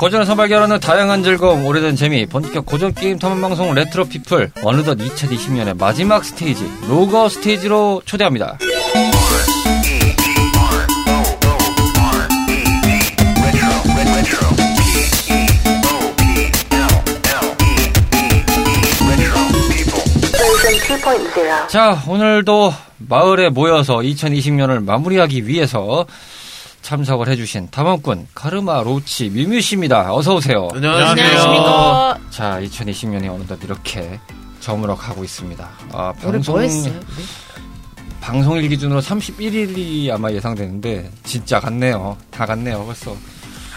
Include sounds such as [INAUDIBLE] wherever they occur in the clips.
고전에서 발견하는 다양한 즐거움, 오래된 재미, 본격 고전 게임 탐험 방송 레트로 피플 어느덧 2020년의 마지막 스테이지 로거 스테이지로 초대합니다. 자, 오늘도 마을에 모여서 2020년을 마무리하기 위해서 참석을 해주신 탐험꾼 카르마 로치 뮤뮤 씨입니다. 어서 오세요. 안녕하십니까. 자, 2020년이 어느덧 이렇게 저물어 가고 있습니다. 아, 뭐 했어요? 우리? 방송일 기준으로 31일이 아마 예상되는데 진짜 갔네요. 다 갔네요. 벌써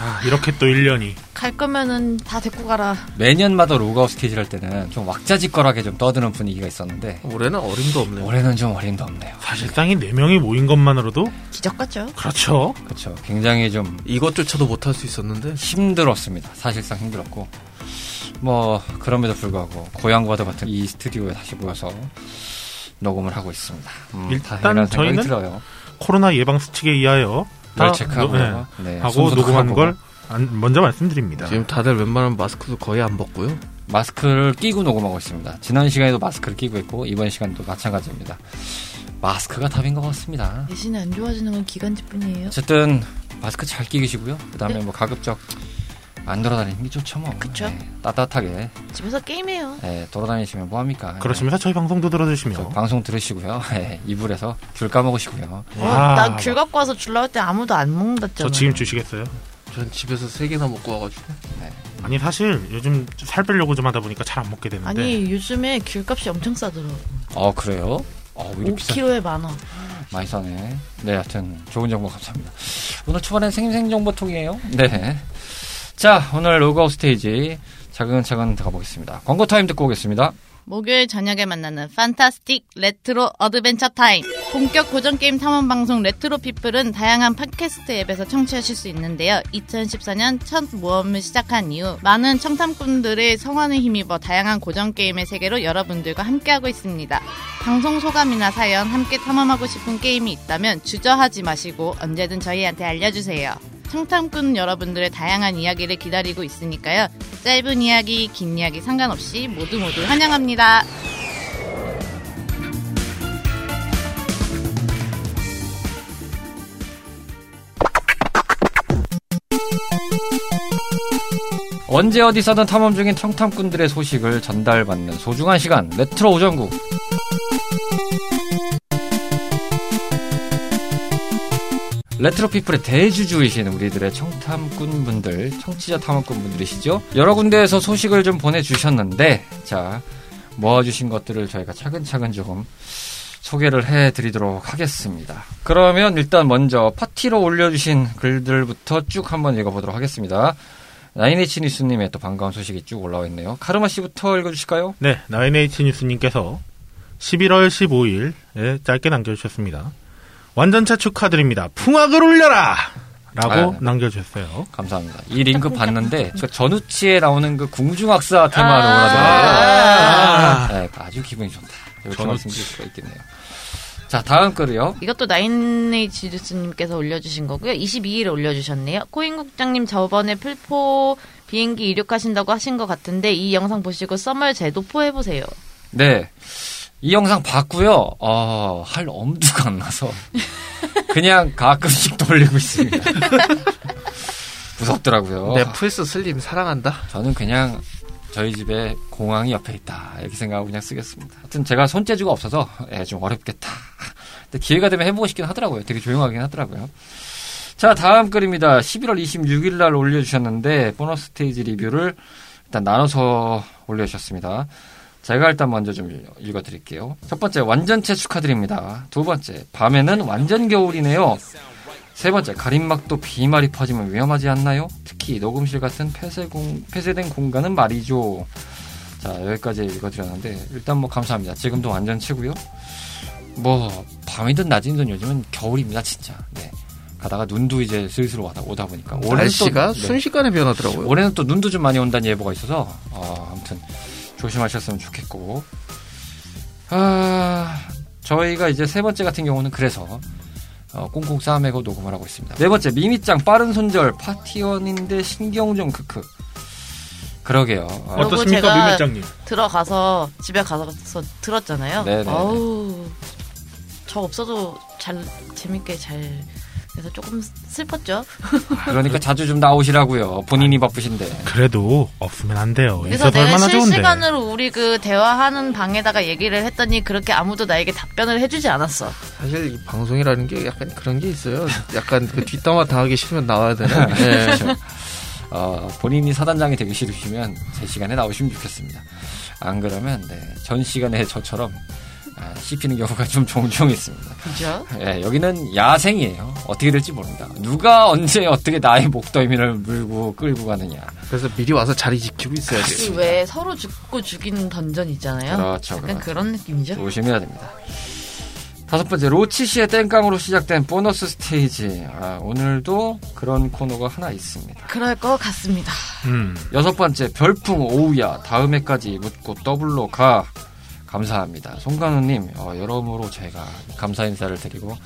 아, 이렇게 또 1년이. 갈 거면은 다 데리고 가라. 매년마다 로그아웃 스테이지를 할 때는 좀 왁자지껄하게 좀 떠드는 분위기가 있었는데 올해는 어림도 없네요. 올해는 좀 어림도 없네요. 사실상 이 4명이 모인 것만으로도 기적 같죠? 그렇죠. 그렇죠. 굉장히 좀 이것조차도 못할 수 있었는데 힘들었습니다. 사실상 힘들었고 뭐 그럼에도 불구하고 고향과도 같은 이 스튜디오에 다시 모여서 녹음을 하고 있습니다. 음, 일단 저희는 들어요. 코로나 예방 수칙에 의하여 열 다 체크하고 노- 네, 네, 하고 녹음한. 걸 안- 먼저 말씀드립니다. 지금 다들 웬만하면 마스크도 거의 안 벗고요. 마스크를 끼고 녹음하고 있습니다. 지난 시간에도 마스크를 끼고 있고 이번 시간도 마찬가지입니다. 마스크가 답인 것 같습니다. 대신에 안 좋아지는 건 기간제뿐이에요. 어쨌든 마스크 잘 끼시고요. 그다음에 네. 뭐 가급적 안 돌아다니는 게 좋죠 뭐. 그쵸. 네, 따뜻하게 집에서 게임해요. 네, 돌아다니시면 뭐 합니까? 그러시면서 저희 방송도 저 들어주시며. 방송 들으시고요. [LAUGHS] 네, 이불에서 귤 까먹으시고요. 와. 어, 나귤 갖고 와서 줄 나올 때 아무도 안 먹는다잖아. 저 지금 주시겠어요? 전 집에서 세 개나 먹고 와가지고 아니 사실 요즘 살 빼려고 좀 하다 보니까 잘 안 먹게 되는데 아니 요즘에 귤값이 엄청 싸더라고. 어 그래요? 어, 왜 이렇게 비싸? 5kg에 만 원. 많이 싸네. 네, 하여튼 좋은 정보 감사합니다. 오늘 초반엔 생생 정보통이에요. 네. 자, 오늘 로그아웃 스테이지 차근차근 들어가보겠습니다. 광고 타임 듣고 오겠습니다. 목요일 저녁에 만나는 fantastic retro adventure time. 본격 고전 게임 탐험 방송 레트로 피플은 다양한 팟캐스트 앱에서 청취하실 수 있는데요. 2014년 첫 모험을 시작한 이후 많은 청탐꾼들의 성원을 힘입어 다양한 고전 게임의 세계로 여러분들과 함께하고 있습니다. 방송 소감이나 사연, 함께 탐험하고 싶은 게임이 있다면 주저하지 마시고 언제든 저희한테 알려주세요. 청탐꾼 여러분들의 다양한 이야기를 기다리고 있으니까요. 짧은 이야기, 긴 이야기 상관없이 모두 모두 환영합니다. 언제 어디서든 탐험 중인 청탐꾼들의 소식을 전달받는 소중한 시간 레트로 우정국 레트로 피플의 대주주이신 우리들의 청탐꾼 분들, 청취자 탐험꾼 분들이시죠? 여러 군데에서 소식을 좀 보내주셨는데, 자, 모아주신 것들을 저희가 차근차근 조금 소개를 해드리도록 하겠습니다. 그러면 일단 먼저 파티로 올려주신 글들부터 쭉 한번 읽어보도록 하겠습니다. 나인에치 뉴스님의 또 반가운 소식이 쭉 올라와 있네요. 카르마 씨부터 읽어주실까요? 네, 나인에이치 뉴스님께서 11월 15일에 짧게 남겨주셨습니다. 완전체 축하드립니다. 풍악을 올려라! 라고 아유. 남겨주셨어요. 감사합니다. 이 링크 봤는데 저 전우치에 나오는 그 궁중악사 테마로 아. 하더라고요. 네, 아주 기분이 좋다. 이렇게 전우치. 말씀드릴 수가 있겠네요. 자, 다음 글을요. 이것도 나인에이지 뉴스님께서 올려주신 거고요. 22일에 올려주셨네요. 코인국장님 저번에 풀포 비행기 이륙하신다고 하신 것 같은데 이 영상 보시고 썸을 제도포 해보세요. 네. 이 영상 봤고요. 어, 할 엄두가 안 나서 그냥 가끔씩 돌리고 있습니다. [LAUGHS] 무섭더라고요. 넷플릭스 슬림 사랑한다. 저는 그냥 저희 집에 공항이 옆에 있다 이렇게 생각하고 그냥 쓰겠습니다. 하여튼 제가 손재주가 없어서 예, 좀 어렵겠다. 근데 기회가 되면 해보고 싶긴 하더라고요. 되게 조용하긴 하더라고요. 자 다음 글입니다. 11월 26일 날 올려주셨는데 보너스 스테이지 리뷰를 일단 나눠서 올려주셨습니다. 제가 일단 먼저 좀 읽어드릴게요. 첫 번째 완전체 축하드립니다. 두 번째 밤에는 완전 겨울이네요. 세 번째, 가림막도 비말이 퍼지면 위험하지 않나요? 특히 녹음실 같은 폐쇄공, 폐쇄된 공간은 말이죠. 자, 여기까지 읽어드렸는데, 일단 뭐 감사합니다. 지금도 완전 치고요. 뭐, 밤이든 낮이든 요즘은 겨울입니다, 진짜. 네. 가다가 눈도 이제 슬슬 오다, 오다 보니까. 올해는 날씨가 또, 네. 순식간에 변하더라고요. 올해는 또 눈도 좀 많이 온다는 예보가 있어서, 어, 아무튼, 조심하셨으면 좋겠고. 아, 저희가 이제 세 번째 같은 경우는 그래서, 어, 꽁꽁 싸매고 녹음을 하고 있습니다. 네 번째 미미짱 빠른 손절 파티원인데 신경 좀 크크. 그러게요. 어, 어떻습니까, 미밀장님? 들어가서 집에 가서 들었잖아요. 아우 저 없어도 잘 재밌게 잘 그래서 조금 슬펐죠. 그러니까 자주 좀 나오시라고요. 본인이 바쁘신데. 그래도 없으면 안 돼요. 그래서 내가 얼마나 좋은데. 실시간으로 우리 그 대화하는 방에다가 얘기를 했더니 그렇게 아무도 나에게 답변을 해주지 않았어. 사실 이 방송이라는 게 약간 그런 게 있어요. 약간 그 뒷담화 당하기 싫으면 나와야 되는. 네. [LAUGHS] 어, 본인이 사단장이 되기 싫으시면 제 시간에 나오시면 좋겠습니다. 안 그러면 네, 전 시간에 저처럼 아, 씹히는 경우가 좀 종종 있습니다. 그죠? 예, 여기는 야생이에요. 어떻게 될지 모른다. 누가 언제 어떻게 나의 목덜미를 물고 끌고 가느냐. 그래서 미리 와서 자리 지키고 있어야지. 왜 서로 죽고 죽이는 던전 있잖아요. 그렇죠, 약간 그렇죠. 그런 느낌이죠. 조심해야 됩니다. 다섯 번째 로치 씨의 땡깡으로 시작된 보너스 스테이지. 아, 오늘도 그런 코너가 하나 있습니다. 그럴 것 같습니다. 음. 여섯 번째 별풍 오우야 다음에까지 묻고 더블로 가 감사합니다. 송간호님 어, 여러모로 제가 감사 인사를 드리고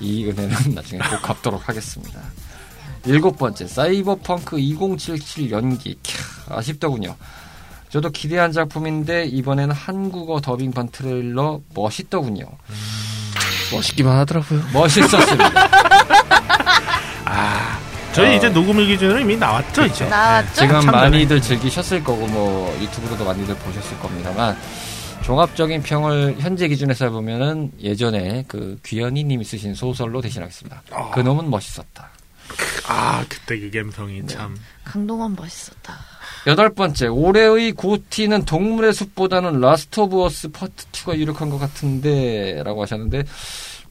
이 은혜는 [LAUGHS] 나중에 꼭 갚도록 하겠습니다. 일곱 번째 사이버펑크 2077 연기 캬, 아쉽더군요. 저도 기대한 작품인데 이번에는 한국어 더빙판 트레일러 멋있더군요. 멋있기만 하더라고요. 멋있었습니다. [LAUGHS] 저희 어. 이제 녹음일 기준으로 이미 나왔죠, 이제. 나왔죠? 지금 참 전에. 많이들 즐기셨을 거고 뭐 유튜브로도 많이들 보셨을 겁니다만 종합적인 평을 현재 기준에서 보면은 예전에 그 귀현이 님이 쓰신 소설로 대신하겠습니다. 아. 그 놈은 멋있었다. 아, 그때 그 감성이 네. 참. 강동원 멋있었다. 여덟 번째 올해의 GOTY는 동물의 숲보다는 라스트 오브 어스 파트 2가 유력한 것 같은데 라고 하셨는데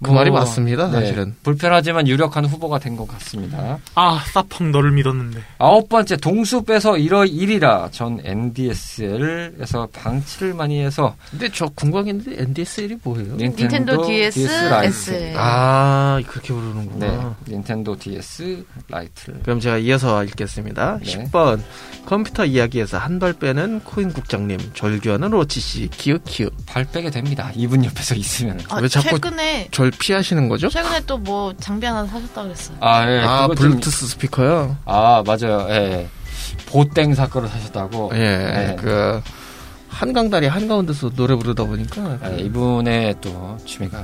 그 말이 맞습니다, 네, 사실은. 불편하지만 유력한 후보가 된 것 같습니다. 아, 사펑 너를 믿었는데. 아홉 번째 동숲에서 1월 1일이라 전 NDSL에서 방치를 많이 해서 근데 저 궁금한 게 있는데 NDSL이 뭐예요? 닌텐도 DS, 라이트. SL. 아, 그렇게 부르는구나. 네, 닌텐도 DS 라이트를 그럼 제가 이어서 읽겠습니다. 네. 10번 컴퓨터 이야기에서 한 발 빼는 코인 국장님, 절규하는 로치 씨, 키읔 키읔. 발 빼게 됩니다. 이분 옆에서 있으면. 아, 왜 자꾸- 최근에 절 피하시는 거죠? 최근에 또 뭐 장비 하나 사셨다 그랬어요. 아, 예. 아, 그거 좀- 블루투스 스피커요? 아, 맞아요. 예. 보땡사 거를 사셨다고. 예, 네. 그 한강다리 한가운데서 노래 부르다 보니까 예, 이분의 또 취미가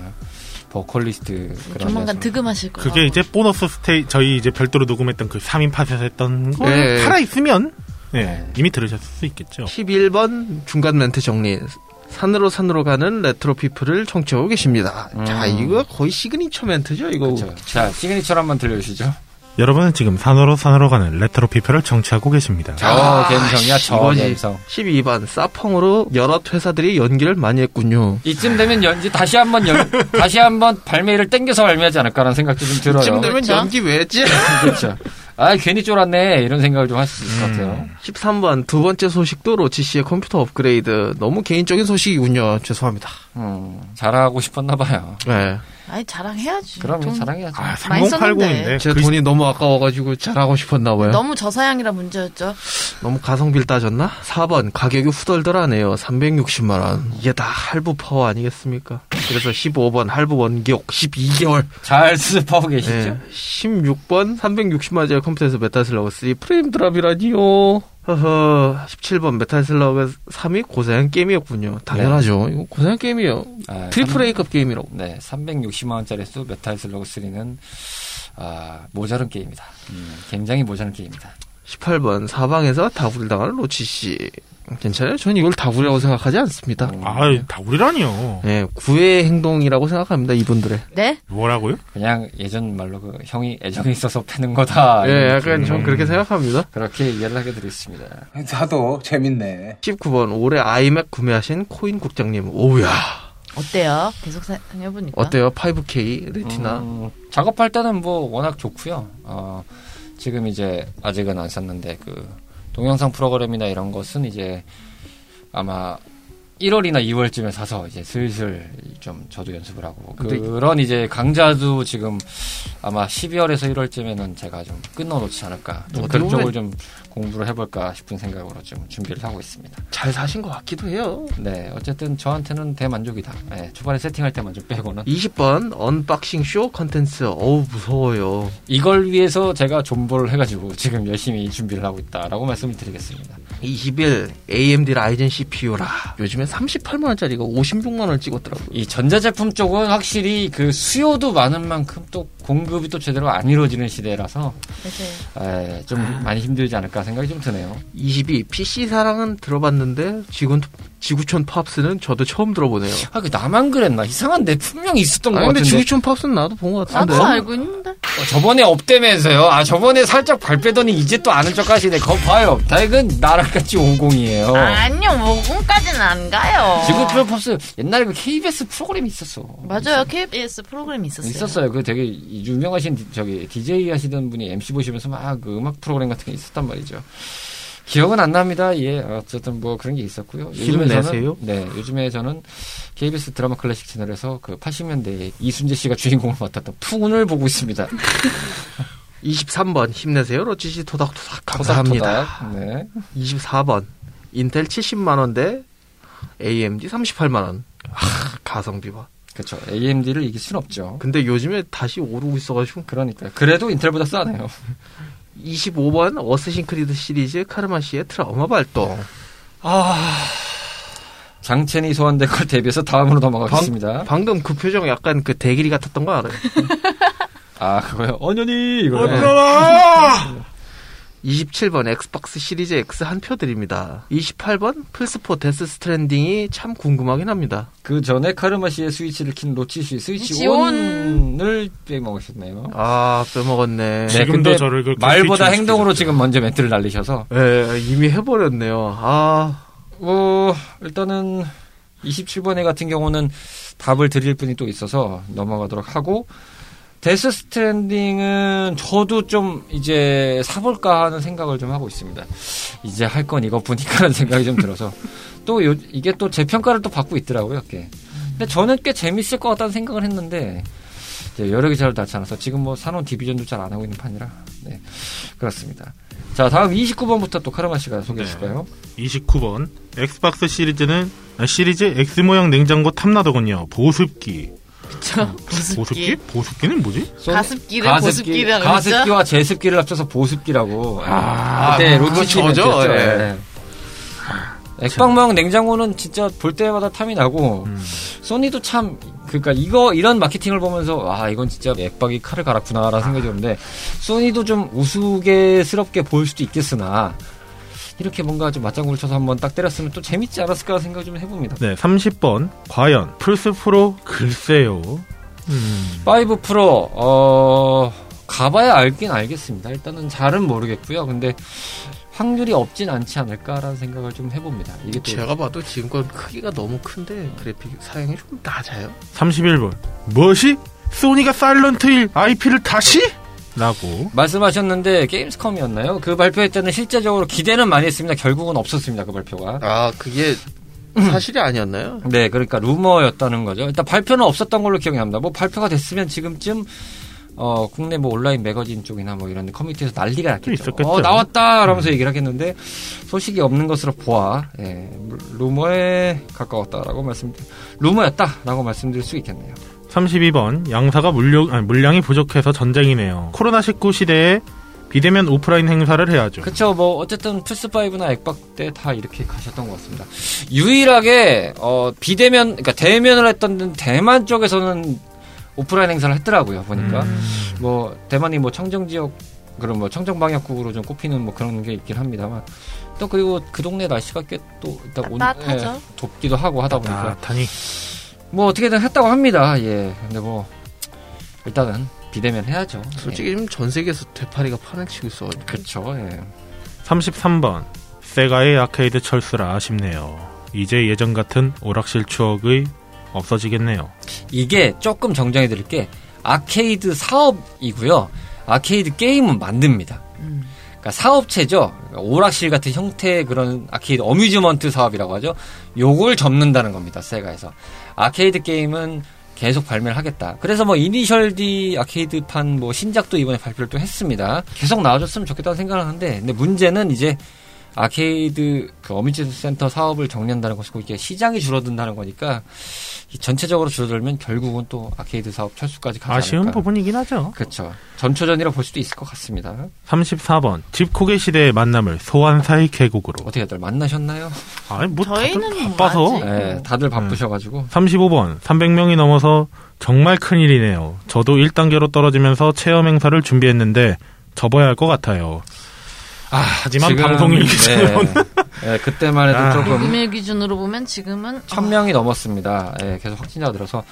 보컬리스트 그런 조만간. 득음하실 거예요. 그게 이제 보너스 스테이, 저희 이제 별도로 녹음했던 그 3인 팟에서 했던 거 네. 살아 있으면, 네, 네. 이미 들으셨을 수 있겠죠. 11번 중간 멘트 정리. 산으로 산으로 가는 레트로 피플을 청취하고 계십니다. 음. 자, 이거 거의 시그니처 멘트죠, 이거. 그렇죠. 자, 시그니처를 한번 들려주시죠. 여러분은 지금 산으로 산으로 가는 레트로 피플을 청취하고 계십니다. 저 아, 감성이야, 저 이거지. 감성. 12번 사펑으로 여러 회사들이 연기를 많이 했군요. 이쯤 되면 연지 다시 한번 연, [LAUGHS] 다시 한번 발매를 땡겨서 발매하지 않을까라는 생각도 좀 들어요. 이쯤 되면 그렇죠. 연기 왜 했지? [LAUGHS] 그렇죠. 아, 괜히 쫄았네. 이런 생각을 좀 하실 수 있을 것 음. 같아요. 13번 두 번째 소식도 로치 씨의 컴퓨터 업그레이드. 너무 개인적인 소식이군요. 죄송합니다. 음, 잘하고 싶었나 봐요. 네. 아니 자랑해야지. 그럼 돈 자랑해야죠. 아, 많이 3080인데. 제 돈이 너무 아까워가지고 잘하고 싶었나 봐요. 너무 저사양이라 문제였죠. 너무 가성비를 따졌나? 4번 가격이 후덜덜하네요. 360만 원. 이게 다 할부 파워 아니겠습니까? 그래서 15번 할부 원격 12개월. 잘 수습하고 계시죠? 네. 16번 360만 원짜리 컴퓨터에서 메탈 슬러그 3 프레임 drop이라니요. 허허 17번 메탈 슬러그 3이 고사양 게임이었군요. 당연하죠. 이거 고사양 게임이에요. 아, triple A급 게임이라고. 네, 360만 원짜리 수 메탈 슬러그 3는 아, 모자른 게임이다. 음, 굉장히 모자른 게임이다. 18번 사방에서 다구리를 당하는 로치 씨. 괜찮아요? 저는 이걸 다구리라고 생각하지 않습니다. 음, 아, 다 우리라니요. 예, 구의 행동이라고 생각합니다. 이분들의. 네? 뭐라고요? 그냥 예전 말로 그 형이 애정이 있어서 패는 거다. 예, 이런 약간 전 그렇게 생각합니다. 그렇게 이해를 하게 되겠습니다. [LAUGHS] 나도 재밌네. 19번 올해 아이맥 구매하신 코인 국장님. 오우야. 어때요? 계속 사용해보니까. 어때요? 5K 레티나. 음, 작업할 때는 뭐 워낙 좋고요. 어, 지금 이제 아직은 안 샀는데 그 동영상 프로그램이나 이런 것은 이제 아마 1월이나 2월쯤에 사서 이제 슬슬 좀 저도 연습을 하고 그런 이제 강좌도 지금 아마 12월에서 1월쯤에는 제가 좀 끊어놓지 않을까. 좀 그쪽을 좀 공부를 해볼까 싶은 생각으로 좀 준비를 하고 있습니다. 잘 사신 것 같기도 해요. 네, 어쨌든 저한테는 대만족이다. 네, 초반에 세팅할 때만 좀 빼고는 20번 unboxing 쇼 컨텐츠. 어우 무서워요. 이걸 위해서 제가 존버를 해가지고 지금 열심히 준비를 하고 있다라고 말씀을 드리겠습니다. 20일 AMD 라이젠 CPU라. 요즘에 38만 원짜리가 56만 원을 찍었더라고요. 이 전자제품 쪽은 확실히 그 수요도 많은 만큼 또 공급이 또 제대로 안 이루어지는 시대라서 맞아요. 에, 좀 많이 힘들지 않을까 생각이 좀 드네요. 22 PC 사랑은 들어봤는데 지구 지구촌 팝스는 저도 처음 들어보네요. 아, 그 나만 그랬나? 이상한데 분명히 있었던 것 아니 근데 같은데. 지구촌 팝스는 나도 본 것 같은데. 나도 알고 있는데. 어, 저번에 없대면서요. 아, 저번에 살짝 발 빼더니 이제 또 아는 척 하시네. 거 봐요. 다 이건 나랑 같이 50이에요. 아니요, 모공까지는 안 가요. 지금 프로포스 옛날에 그 KBS 프로그램이 있었어. 맞아요. KBS 프로그램이 있었어요. 있었어요. 그 되게 유명하신 디- 저기 DJ 하시던 분이 MC 보시면서 막 그 음악 프로그램 같은 게 있었단 말이죠. 기억은 안 납니다. 예, 어쨌든 뭐 그런 게 있었고요. 요즘에 힘내세요. 저는, 네, 요즘에 저는 KBS 드라마 클래식 채널에서 그 80년대에 이순재 씨가 주인공을 맡았던 푸운을 보고 있습니다. [LAUGHS] 23번 힘내세요. 로치시 토닥토닥 감사합니다. 토닥토닥. 네. 24번 인텔 70만 원대 AMD 38만 원. 아, 가성비 봐. 그렇죠. AMD를 이길 순 없죠. 근데 요즘에 다시 오르고 있어가지고 그러니까요. 그래도 인텔보다 싸네요. 25번 어쌔신 크리드 시리즈 카르마시의 트라우마 발동. 장첸이 소환된 걸 대비해서 다음으로 넘어가겠습니다. 방 금 그 표정 약간 그 대길이 같았던 거 알아요? [LAUGHS] 아, 그거요. 언연이 이거. 네. [LAUGHS] 27번 엑스박스 시리즈 X 한 표 드립니다. 28번 플스4 데스 스트랜딩이 참 궁금하긴 합니다. 그 전에 카르마 씨의 스위치를 킨 로치 씨 스위치 on. on을 빼먹으셨네요. 아 빼먹었네. 네, 지금도 저를 그렇게 말보다 행동으로. 지금 먼저 멘트를 날리셔서 예, 이미 해버렸네요. 아 뭐 일단은 27번에 같은 경우는 답을 드릴 분이 또 있어서 넘어가도록 하고 데스 스트랜딩은 저도 좀 이제 사볼까 하는 생각을 좀 하고 있습니다. 이제 할 건 이것뿐이라는 [LAUGHS] 생각이 좀 들어서 또 요, 이게 또 재평가를 또 받고 있더라고요. 꽤. 근데 저는 꽤 재밌을 것 같다는 생각을 했는데 이제 여력이 잘 닿지 않아서 지금 뭐 사놓은 디비전도 잘 안 하고 있는 판이라 네 그렇습니다. 자 다음 29번부터 또 카르마 씨가 소개해 네. 주실까요? 29번 엑스박스 시리즈는 아, 시리즈 X 모양 냉장고 탐나더군요. 보습기. 그쵸. 보습기? 보습기 는 뭐지? 손- 가습기를 보습기라고 가습기와 제습기를 합쳐서 보습기라고. 아, 그때 그거 로치 저죠, 멘트였죠. 예. 네. 액방모양 냉장고는 진짜 볼 때마다 탐이 나고 음. 소니도 참 그러니까 이거 이런 마케팅을 보면서 아 이건 진짜 액박이 칼을 갈았구나라는 생각이 드는데 소니도 좀 우스갯스럽게 보일 수도 있겠으나 이렇게 뭔가 좀 맞장구를 쳐서 한번 딱 때렸으면 또 재밌지 않았을까 생각 좀 해봅니다. 네, 30번 과연 플스 프로 글쎄요. 음. 5 프로 어 가봐야 알긴 알겠습니다. 일단은 잘은 모르겠고요. 근데 확률이 없진 않지 않을까라는 생각을 좀 해봅니다. 이게 또 제가 봐도 지금껏 크기가 너무 큰데 그래픽 사양이 좀 낮아요. 31번 무엇이 소니가 사일런트 힐 IP를 다시? 라고 말씀하셨는데 게임스컴이었나요? 그 발표회 때는 실제적으로 기대는 많이 했습니다. 결국은 없었습니다. 그 발표가. 아 그게 사실이 아니었나요? 네, 그러니까 루머였다는 거죠. 일단 발표는 없었던 걸로 기억이 납니다. 뭐 발표가 됐으면 지금쯤 어 국내 뭐 온라인 매거진 쪽이나 뭐 이런 커뮤니티에서 난리가 났겠죠. 있었겠죠. 어 나왔다 라면서 얘기를 하겠는데 소식이 없는 것으로 보아 예, 루머에 가까웠다라고 말씀 루머였다라고 말씀드릴 수 있겠네요. 32번 양사가 물량, 아니, 물량이 부족해서 전쟁이네요. 코로나19 시대에 비대면 오프라인 행사를 해야죠. 그쵸, 뭐, 어쨌든 플스5나 액박 때 다 이렇게 가셨던 것 같습니다. 유일하게, 어, 비대면, 그러니까 대면을 했던 데는 대만 쪽에서는 오프라인 행사를 했더라고요, 보니까. 음. 뭐, 대만이 뭐 청정 지역, 그런 뭐 청정 방역국으로 좀 꼽히는 뭐 그런 게 있긴 합니다만. 또 그리고 그 동네 날씨가 꽤 또, 일단 온, 따뜻하죠. 예, 덥기도 하고 하다 보니까. 아, 다니. 뭐 어떻게든 했다고 합니다, 예. 근데 뭐, 일단은 비대면 해야죠. 솔직히 지금 전 세계에서 되파리가 판을 치고 있어가지고. 그렇죠, 예. 33번 세가의 아케이드 철수라 아쉽네요. 이제 예전 같은 오락실 추억이 없어지겠네요. 이게 조금 정정해 드릴 게 아케이드 사업이고요. 아케이드 게임은 만듭니다. 음. 그러니까 사업체죠. 그러니까 오락실 같은 형태의 그런 아케이드 amusement 사업이라고 하죠. 요걸 접는다는 겁니다. 세가에서. 아케이드 게임은 계속 발매를 하겠다. 그래서 뭐 이니셜 D 아케이드판 뭐 신작도 이번에 발표를 또 했습니다. 계속 나와줬으면 좋겠다는 생각을 하는데 근데 문제는 이제 아케이드 그 amusement 센터 사업을 정리한다는 것이고 이게 시장이 줄어든다는 거니까 이 전체적으로 줄어들면 결국은 또 아케이드 사업 철수까지 가지 아쉬운 않을까. 부분이긴 하죠. 그렇죠. 전초전이라 볼 수도 있을 것 같습니다. 34번 집콕의 시대의 만남을 소환사의 계곡으로. 어떻게 다들 만나셨나요? 아니 뭐 저희는 다들 뭐 바빠서. 네, 다들 바쁘셔가지고 35번 300명이 넘어서 정말 큰일이네요. 저도 1단계로 떨어지면서 체험 행사를 준비했는데 접어야 할 것 같아요. 아, 하지만 지금, 방송일 기준으로 네, 네, 그때만 해도 아. 조금 녹음일 기준으로 보면 지금은 천 명이 넘었습니다. 예, 계속 확진자가 들어서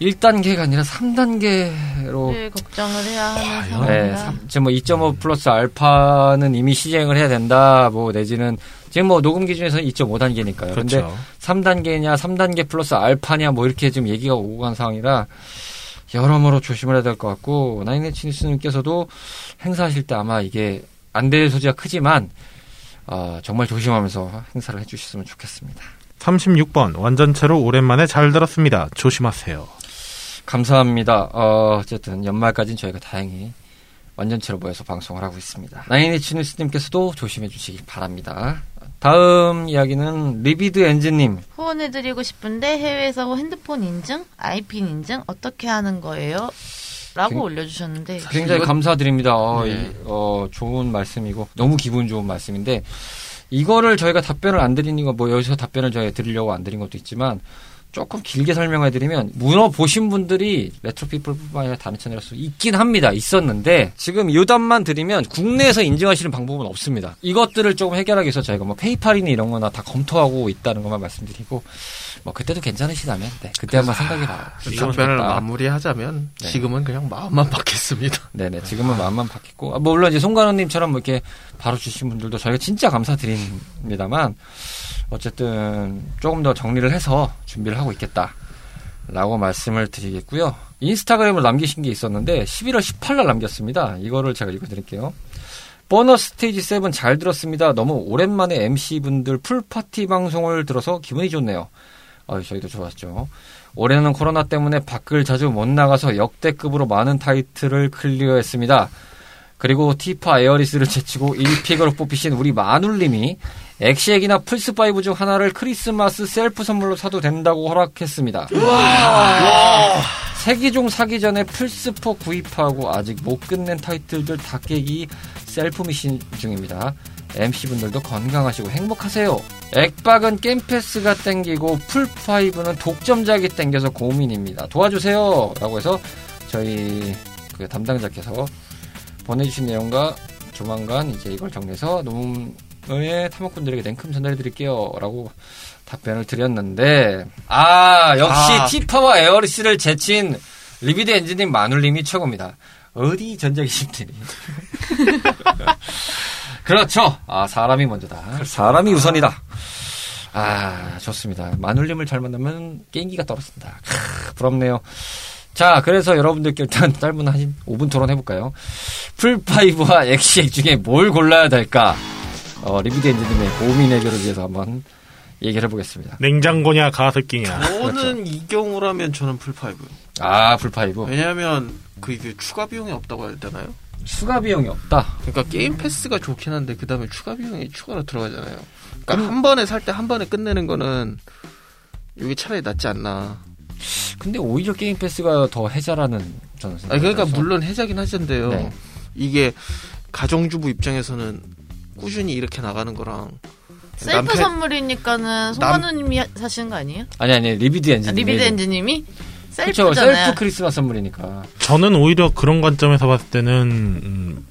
1단계가 아니라 3단계로 늘 걱정을 해야 하는 네, 지금 뭐 2.5 플러스 알파는 이미 시행을 해야 된다. 뭐 내지는 지금 뭐 녹음 기준에서는 2.5단계니까요. 근데 그렇죠. 3단계냐, 3단계 플러스 알파냐, 뭐 이렇게 지금 얘기가 오고 간 상황이라 여러모로 조심을 해야 될 것 같고 나인네치 뉴스님께서도 행사하실 때 아마 이게 안 될 소지가 크지만 어, 정말 조심하면서 행사를 해주셨으면 좋겠습니다. 36번 완전체로 오랜만에 잘 들었습니다. 조심하세요. 감사합니다. 어, 어쨌든 연말까지는 저희가 다행히 완전체로 모여서 방송을 하고 있습니다. 나인네치 뉴스님께서도 조심해 주시기 바랍니다. 다음 이야기는 리비드 엔진님 후원해드리고 싶은데 해외에서 핸드폰 인증, 아이핀 인증 어떻게 하는 거예요? 라고 굉- 올려주셨는데 굉장히 감사드립니다. 어, 네. 이- 어, 좋은 말씀이고 너무 기분 좋은 말씀인데 이거를 저희가 답변을 안 드리는 거뭐 여기서 답변을 저희가 드리려고 안 드린 것도 있지만 조금 길게 설명해 드리면 문어 보신 분들이 레트로피플뿐만 아니라 다른 채널에서 있긴 합니다. 있었는데 지금 요단만 드리면 국내에서 인증하시는 방법은 없습니다. 이것들을 조금 해결하기 위해서 저희가 뭐 페이팔이나 이런 거나 다 검토하고 있다는 것만 말씀드리고 뭐 그때도 괜찮으시다면 네, 그때 한번 생각해 봐요. 이 답변을 마무리하자면 네. 지금은 그냥 마음만 받겠습니다. [LAUGHS] 네네 지금은 마음만 바뀌고. 아, 뭐 물론 이제 송관호님처럼 뭐 이렇게 바로 주신 분들도 저희가 진짜 감사드립니다만 어쨌든 조금 더 정리를 해서 준비를 하고 있겠다 라고 말씀을 드리겠고요. 인스타그램을 남기신 게 있었는데 11월 18일 날 남겼습니다. 이거를 제가 읽어드릴게요. 보너스 스테이지 7 잘 들었습니다. 너무 오랜만에 MC분들 풀파티 방송을 들어서 기분이 좋네요 어, 저희도 좋았죠 올해는 코로나 때문에 밖을 자주 못 나가서 역대급으로 많은 타이틀을 클리어했습니다. 그리고 티파 에어리스를 제치고 1pick으로 뽑히신 우리 마눌님이 엑시엑이나 플스5 중 하나를 크리스마스 셀프 선물로 사도 된다고 허락했습니다. 새 기종 사기 전에 플스4 구입하고 아직 못 끝낸 타이틀들 다 깨기 셀프 미션 중입니다. MC분들도 건강하시고 행복하세요. 액박은 게임패스가 땡기고 플5는 독점작이 땡겨서 고민입니다. 도와주세요. 라고 해서 저희 그 담당자께서 보내주신 내용과 조만간 이제 이걸 정리해서 녹음에 탐험꾼들에게 냉큼 전달해 드릴게요. 라고 답변을 드렸는데, 아, 역시 아. 티파와 에어리스를 제친 리비드 엔지님 마눌님이 최고입니다. 어디 전자기신들이. [LAUGHS] 그렇죠. 아, 사람이 먼저다. 사람이 우선이다. 아, 좋습니다. 마눌님을 잘 만나면 게임기가 떨어진다. 크, 부럽네요. 자, 그래서 여러분들께 일단 [LAUGHS] 짧은 한 5분 토론 해볼까요? 플five와 엑시엑 중에 뭘 골라야 될까? 어, 리비드 엔지님의 고민 해결을 위해서 한번 얘기를 해보겠습니다. 냉장고냐 가습기냐. 저는 이 경우라면 저는 플five. 아, 플five. 왜냐하면 그 이게 추가 비용이 없다고 해야 되나요? 추가 비용이 없다. 그러니까 게임 패스가 좋긴 한데 그 다음에 추가 비용이 추가로 들어가잖아요. 그러니까 한 번에 살 때 한 번에 끝내는 거는 이게 차라리 낫지 않나. 근데 오히려 게임 패스가 더 해자라는 저는 생각. 아니, 그러니까 물론 해자긴 하던데요. 네. 이게 가정주부 입장에서는 꾸준히 이렇게 나가는 거랑 셀프 남편- 선물이니까는 송관우님이 사시는 거 아니에요? 아니 아니 리비드 엔진. 아, 리비드 엔지님이 그렇죠. 셀프잖아요. 셀프 크리스마스 선물이니까. 저는 오히려 그런 관점에서 봤을 때는 음,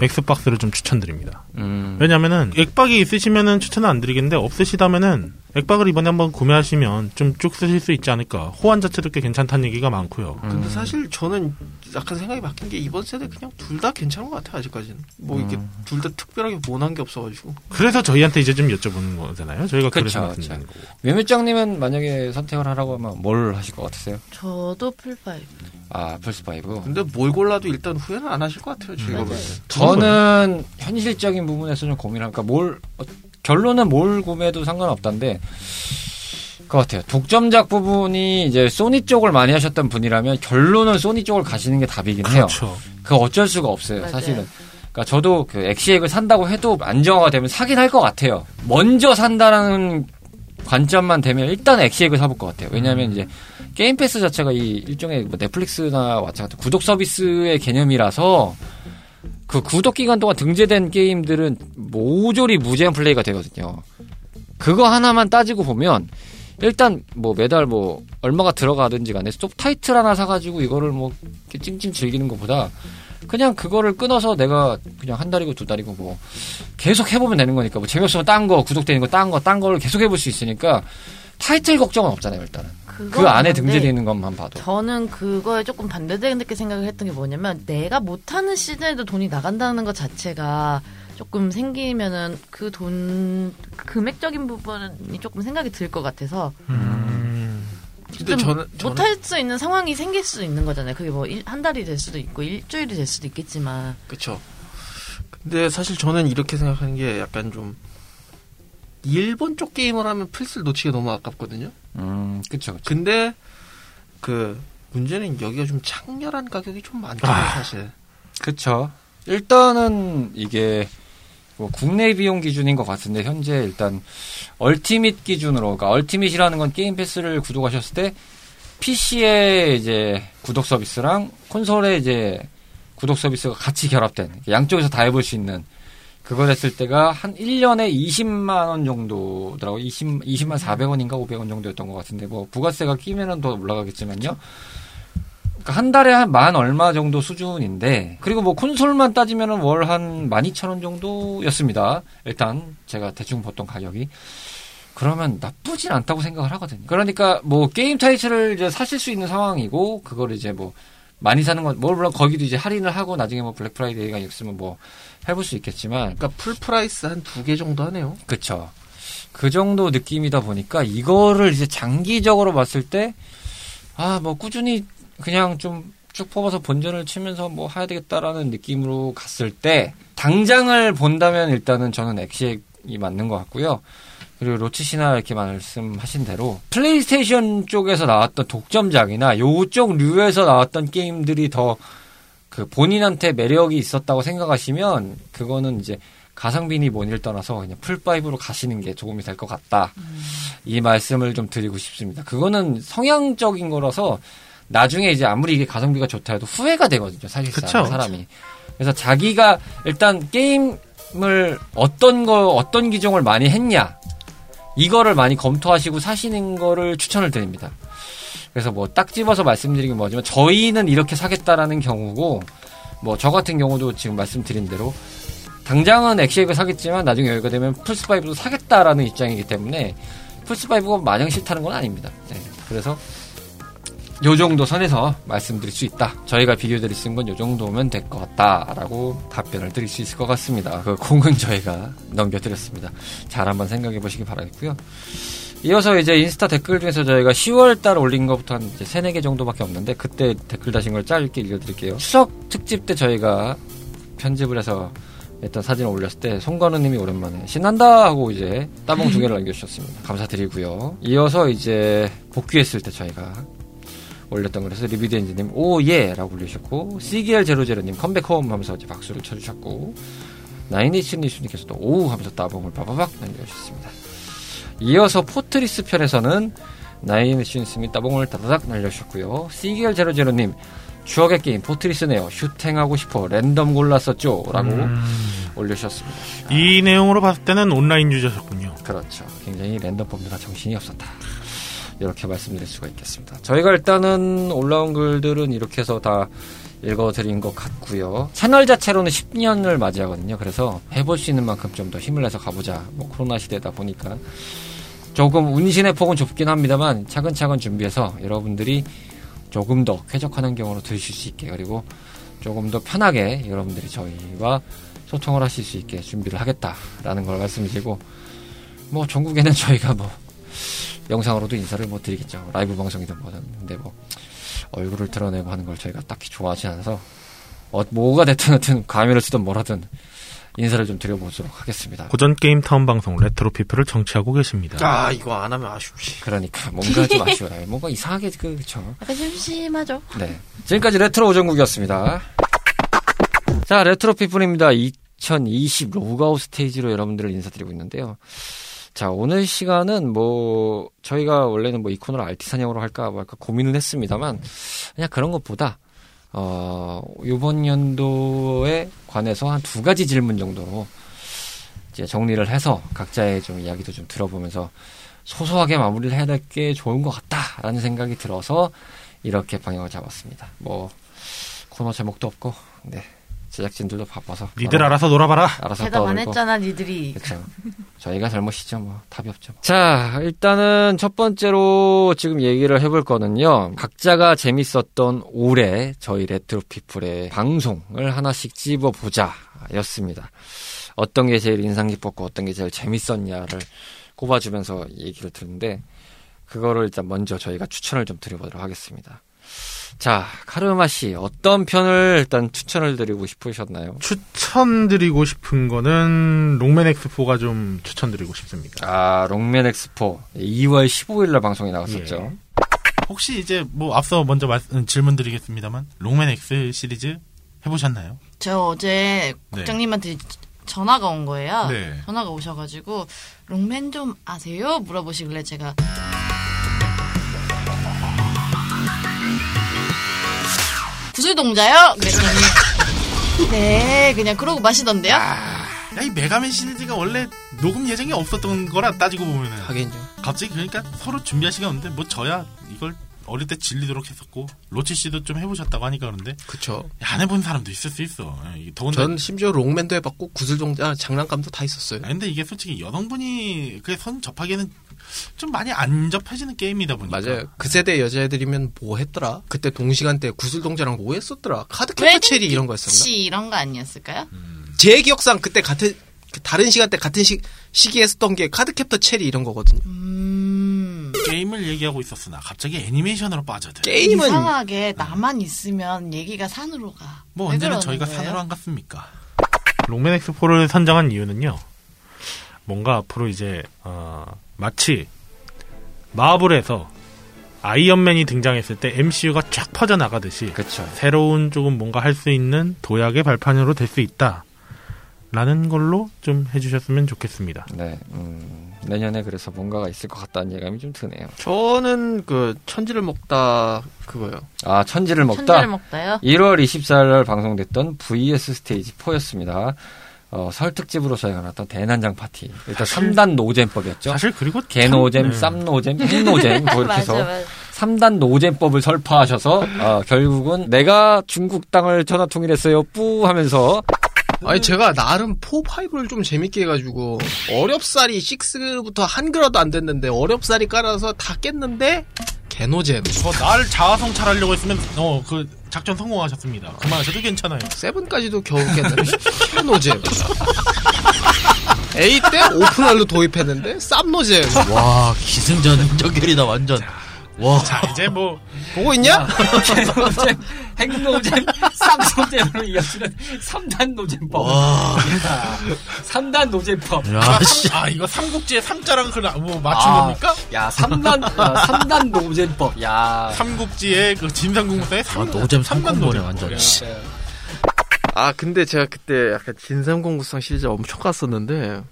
엑스박스를 좀 추천드립니다. 음. 왜냐면은 액박이 있으시면은 추천은 안 드리겠는데 없으시다면은 액박을 이번에 한번 구매하시면 좀 쭉 쓰실 수 있지 않을까. 호환 자체도 꽤 괜찮다는 얘기가 많고요. 음. 근데 사실 저는 약간 생각이 바뀐 게 이번 세대 그냥 둘 다 괜찮은 것 같아요 아직까지는. 뭐 이게 음. 둘다 특별하게 못한 게 없어가지고. 그래서 저희한테 이제 좀 여쭤보는 거잖아요. 저희가 그쵸, 그래서. 말씀드리는 거고. 묘묘장님은 만약에 선택을 하라고 하면 뭘 하실 것 같으세요? 저도 플five. 아 플스5 근데 뭘 골라도 일단 후회는 안 하실 것 같아요. 볼 때. 저는 현실적인 부분에서 좀 고민하니까 뭘 어, 결론은 뭘 구매도 상관없던데 그 같아요. 독점작 부분이 이제 소니 쪽을 많이 하셨던 분이라면 결론은 소니 쪽을 가시는 게 답이긴 해요. 그렇죠. 그 어쩔 수가 없어요, 맞아요. 사실은. 그러니까 저도 그 엑시엑을 산다고 해도 안정화가 되면 사긴 할 것 같아요. 먼저 산다라는 관점만 되면 일단 엑시엑을 사볼 것 같아요. 왜냐하면 이제 게임 패스 자체가 이 일종의 뭐 넷플릭스나 마찬가지 구독 서비스의 개념이라서 그 구독 기간 동안 등재된 게임들은 모조리 무제한 플레이가 되거든요. 그거 하나만 따지고 보면 일단 뭐 매달 뭐 얼마가 들어가든지 간에 스톱 타이틀 하나 사가지고 이거를 뭐 찡찡 즐기는 것보다 그냥 그거를 끊어서 내가 그냥 한 달이고 두 달이고 뭐 계속 해보면 되는 거니까 뭐 재미없으면 딴 거 구독되는 거 딴 거딴 거를 계속 해볼 수 있으니까 타이틀 걱정은 없잖아요 일단은 그 안에 등재되어 있는 것만 봐도 저는 그거에 조금 반대되게 생각을 했던 게 뭐냐면 내가 못하는 시즌에도 돈이 나간다는 것 자체가 조금 생기면은 그 돈 금액적인 부분이 조금 생각이 들 것 같아서 음. 근데 좀 저는 저는 못할 수 있는 상황이 생길 수 있는 거잖아요. 그게 뭐 한 달이 될 수도 있고 일주일이 될 수도 있겠지만 그쵸. 근데 사실 저는 이렇게 생각하는 게 약간 좀 일본 쪽 게임을 하면 플스를 놓치기 너무 아깝거든요. 음 그쵸 그쵸 근데 그 문제는 여기가 좀 창렬한 가격이 좀 많잖아요, 아. 사실. 그쵸. 일단은 이게 뭐 국내 비용 기준인 것 같은데 현재 일단 얼티밋 기준으로 그러니까 얼티밋이라는 건 게임 패스를 구독하셨을 때 PC에 이제 구독 서비스랑 콘솔에 이제 구독 서비스가 같이 결합된 양쪽에서 다 해볼 수 있는 그걸 했을 때가 한 1년에 20만 원 정도더라고 20, 20만 400원인가 500원 정도였던 것 같은데 뭐 부가세가 끼면은 더 올라가겠지만요. 그러니까 한 달에 한 만 얼마 정도 수준인데 그리고 뭐 콘솔만 따지면은 월 한 12,000원 정도였습니다. 일단 제가 대충 봤던 가격이 그러면 나쁘진 않다고 생각을 하거든요. 그러니까 뭐 게임 타이틀을 이제 사실 수 있는 상황이고 그걸 이제 뭐 많이 사는 건 뭐, 물론 거기도 이제 할인을 하고 나중에 뭐 블랙 프라이데이가 있으면 뭐 해볼 수 있겠지만 그러니까 full price 한 두 개 정도 하네요. 그쵸. 그 정도 느낌이다 보니까 이거를 이제 장기적으로 봤을 때, 아, 뭐 꾸준히 그냥 좀 쭉 뽑아서 본전을 치면서 뭐 해야 되겠다라는 느낌으로 갔을 때, 당장을 본다면 일단은 저는 엑시엑이 맞는 것 같고요. 그리고 로치 씨나 이렇게 말씀하신 대로 플레이스테이션 쪽에서 나왔던 독점작이나 요쪽 류에서 나왔던 게임들이 더 그 본인한테 매력이 있었다고 생각하시면 그거는 이제 가성비니 뭐니를 떠나서 그냥 플스 five로 가시는 게 도움이 될 것 같다. 이 말씀을 좀 드리고 싶습니다. 그거는 성향적인 거라서 나중에 이제 아무리 이게 가성비가 좋다 해도 후회가 되거든요. 사실상 그쵸. 사람이. 그래서 자기가 일단 게임을 어떤 거 어떤 기종을 많이 했냐 이거를 많이 검토하시고 사시는 거를 추천을 드립니다. 그래서 뭐 딱 집어서 말씀드리긴 뭐지만 저희는 이렇게 사겠다라는 경우고 뭐 저 같은 경우도 지금 말씀드린 대로 당장은 엑시액을 사겠지만 나중에 여유가 되면 플스5도 사겠다라는 입장이기 때문에 플스5가 마냥 싫다는 건 아닙니다. 네. 그래서 요 정도 선에서 말씀드릴 수 있다. 저희가 비교 드릴 수 있는 건 요 정도면 될 것 같다라고 답변을 드릴 수 있을 것 같습니다. 그 공은 저희가 넘겨드렸습니다. 잘 한번 생각해 보시기 바라겠고요. 이어서 이제 인스타 댓글 중에서 저희가 10월 달 올린 것부터 한 이제 3, 4개 정도밖에 없는데 그때 댓글 다신 걸 짧게 읽어드릴게요. 추석 특집 때 저희가 편집을 해서 했던 사진을 올렸을 때 송건우 님이 오랜만에 신난다 하고 이제 따봉 두 개를 남겨주셨습니다. 감사드리고요. 이어서 이제 복귀했을 때 저희가 올렸던 거라서 리비드 엔진님 오예 라고 올리셨고 CGR00님 come back home 하면서 이제 박수를 쳐주셨고 나인이츠니스님께서도 오우 하면서 따봉을 바바박 남겨주셨습니다. 이어서 포트리스 편에서는 나인이츠니스님 따봉을 다다닥 날려주셨고요. CGR00님 추억의 게임 포트리스네요. 슈팅하고 싶어 랜덤 골랐었죠 라고 음. 올려주셨습니다. 이 내용으로 봤을 때는 온라인 유저셨군요. 그렇죠. 굉장히 랜덤 뽑느라 정신이 없었다. 이렇게 말씀드릴 수가 있겠습니다. 저희가 일단은 올라온 글들은 이렇게 해서 다 읽어드린 것 같고요. 채널 자체로는 10년을 맞이하거든요. 그래서 해볼 수 있는 만큼 좀 더 힘을 내서 가보자. 뭐 코로나 시대다 보니까 조금 운신의 폭은 좁긴 합니다만 차근차근 준비해서 여러분들이 조금 더 쾌적한 환경으로 들으실 수 있게 그리고 조금 더 편하게 여러분들이 저희와 소통을 하실 수 있게 준비를 하겠다라는 걸 말씀드리고 뭐 전국에는 저희가 뭐 영상으로도 인사를 못 드리겠죠 라이브 방송이든 뭐든 근데 뭐 얼굴을 드러내고 하는 걸 저희가 딱히 좋아하지 않아서 어, 뭐가 됐든 하여튼 가면을 쓰든 뭘 하든 인사를 좀 드려보도록 하겠습니다. 고전 게임 타운 방송 레트로 피플을 청취하고 계십니다. 아 이거 안 하면 아쉽지. 그러니까 뭔가 좀 아쉬워요. 뭔가 이상하게 그 그쵸. 약간 심심하죠. 네. 지금까지 레트로 오전국이었습니다. 자, 레트로 피플입니다. 2020 로그아웃 스테이지로 여러분들을 인사드리고 있는데요. 자, 오늘 시간은 뭐, 저희가 원래는 뭐 이 코너를 RT 사냥으로 할까 말까 고민은 했습니다만, 그냥 그런 것보다, 어, 요번 연도에 관해서 한 두 가지 질문 정도로 이제 정리를 해서 각자의 좀 이야기도 좀 들어보면서 소소하게 마무리를 해야 될 게 좋은 것 같다라는 생각이 들어서 이렇게 방향을 잡았습니다. 뭐, 코너 제목도 없고, 네. 제작진들도 바빠서. 니들 알아서 놀아봐라. 알아서 대답 안. 했잖아, 니들이. 그렇죠. 저희가 잘못이죠. 뭐 답이 없죠. 자, 일단은 첫 번째로 지금 얘기를 해볼 거는요. 각자가 재밌었던 올해 저희 레트로 피플의 방송을 하나씩 찝어보자였습니다. 어떤 게 제일 인상 깊었고 어떤 게 제일 재밌었냐를 꼽아주면서 얘기를 드는데 그거를 일단 먼저 저희가 추천을 좀 드려보도록 하겠습니다. 자, 카르마 씨 어떤 편을 일단 추천을 드리고 싶으셨나요? 추천드리고 싶은 거는 롱맨 엑스포가 좀 추천드리고 싶습니다. 아, 롱맨 엑스포 2월 15일 날 방송이 나갔었죠. 예. 혹시 이제 뭐 앞서 먼저 말, 음, 질문 드리겠습니다만 롱맨 X 시리즈 해보셨나요? 저 어제 네. 국장님한테 전화가 온 거예요. 네. 전화가 오셔가지고 롱맨 좀 아세요? 물어보시길래 제가 구슬동자요? 그랬더니 네 그냥 그러고 마시던데요. 야, 이 메가맨 시리즈가 원래 녹음 예정이 없었던 거라 따지고 보면은 하긴요. 갑자기 그러니까 서로 준비할 시간 없는데 뭐 저야 어릴 때 질리도록 했었고 로치 씨도 좀 해보셨다고 하니까 그런데 그쵸. 안 해본 사람도 있을 수 있어. 예, 전 심지어 롱맨도 해봤고 구슬동자 장난감도 다 있었어요. 아, 근데 이게 솔직히 여성분이 그선 접하기에는 좀 많이 안 접해지는 게임이다 보니까 맞아요. 그 세대 여자애들이면 뭐 했더라? 그때 동시간대 구슬동자랑 뭐 했었더라? 카드캡터 체리 이런 거 했었나? 씨 이런 거 아니었을까요? 제 기억상 그때 같은 그 다른 시간대 같은 시, 시기에 했었던 게 카드캡터 체리 이런 거거든요. 음 게임을 얘기하고 있었으나 갑자기 애니메이션으로 빠져들. 게임은 이상하게 나만 있으면 얘기가 산으로 가. 뭐 그러는 저희가 거예요? 산으로 안 갔습니까? 롱맨 엑스포를 선정한 이유는요. 뭔가 앞으로 이제 어, 마치 마블에서 아이언맨이 등장했을 때 MCU가 쫙 퍼져 나가듯이 그쵸. 새로운 조금 뭔가 할 수 있는 도약의 발판으로 될 수 있다. 라는 걸로 좀 해주셨으면 좋겠습니다. 네, 음, 내년에 그래서 뭔가가 있을 것 같다는 예감이 좀 드네요. 저는 그 천지를 먹다 그거요. 아, 천지를 먹다. 천지를 먹다요? 1월 24일 날 방송됐던 VS 스테이지 4였습니다. 어, 설 특집으로 저희가 나왔던 대난장 파티. 일단 3단 노잼법이었죠. 사실 그리고 개노잼, 참- 쌈노잼, 핵노잼, 뭐 이렇게 해서 [LAUGHS] 맞아. 3단 노잼법을 설파하셔서, 어, 결국은 내가 중국 땅을 전화 통일했어요, 뿌 하면서, 아니 제가 나름 4, 5를 좀 재밌게 해가지고 어렵사리 6부터 한글화도 안 됐는데 어렵사리 깔아서 다 깼는데 개노잼 저날 자아성찰 하려고 했으면 어 그 작전 성공하셨습니다. 그만하셔도 괜찮아요. 세븐까지도 겨우 깼는데 개노잼 A 때 오픈할로 도입했는데 쌈노잼 와 기승전결이다 완전 와 자 이제 뭐 보고 있냐? 개노잼, 핵노잼, 쌈노잼으로 이어지는 3단 노잼법. 와. 3단 노잼법. 야, 씨. 아 이거 삼국지의 삼자랑 그 뭐 맞춘 아. 겁니까? 야, 3단, 아, 3단 노잼법. 야. 삼국지의 그 진삼국무쌍의 아, 노잼 삼콤보네, 노잼. 완전. 예. 아 근데 제가 그때 약간 진삼국무쌍 시리즈 엄청 갔었는데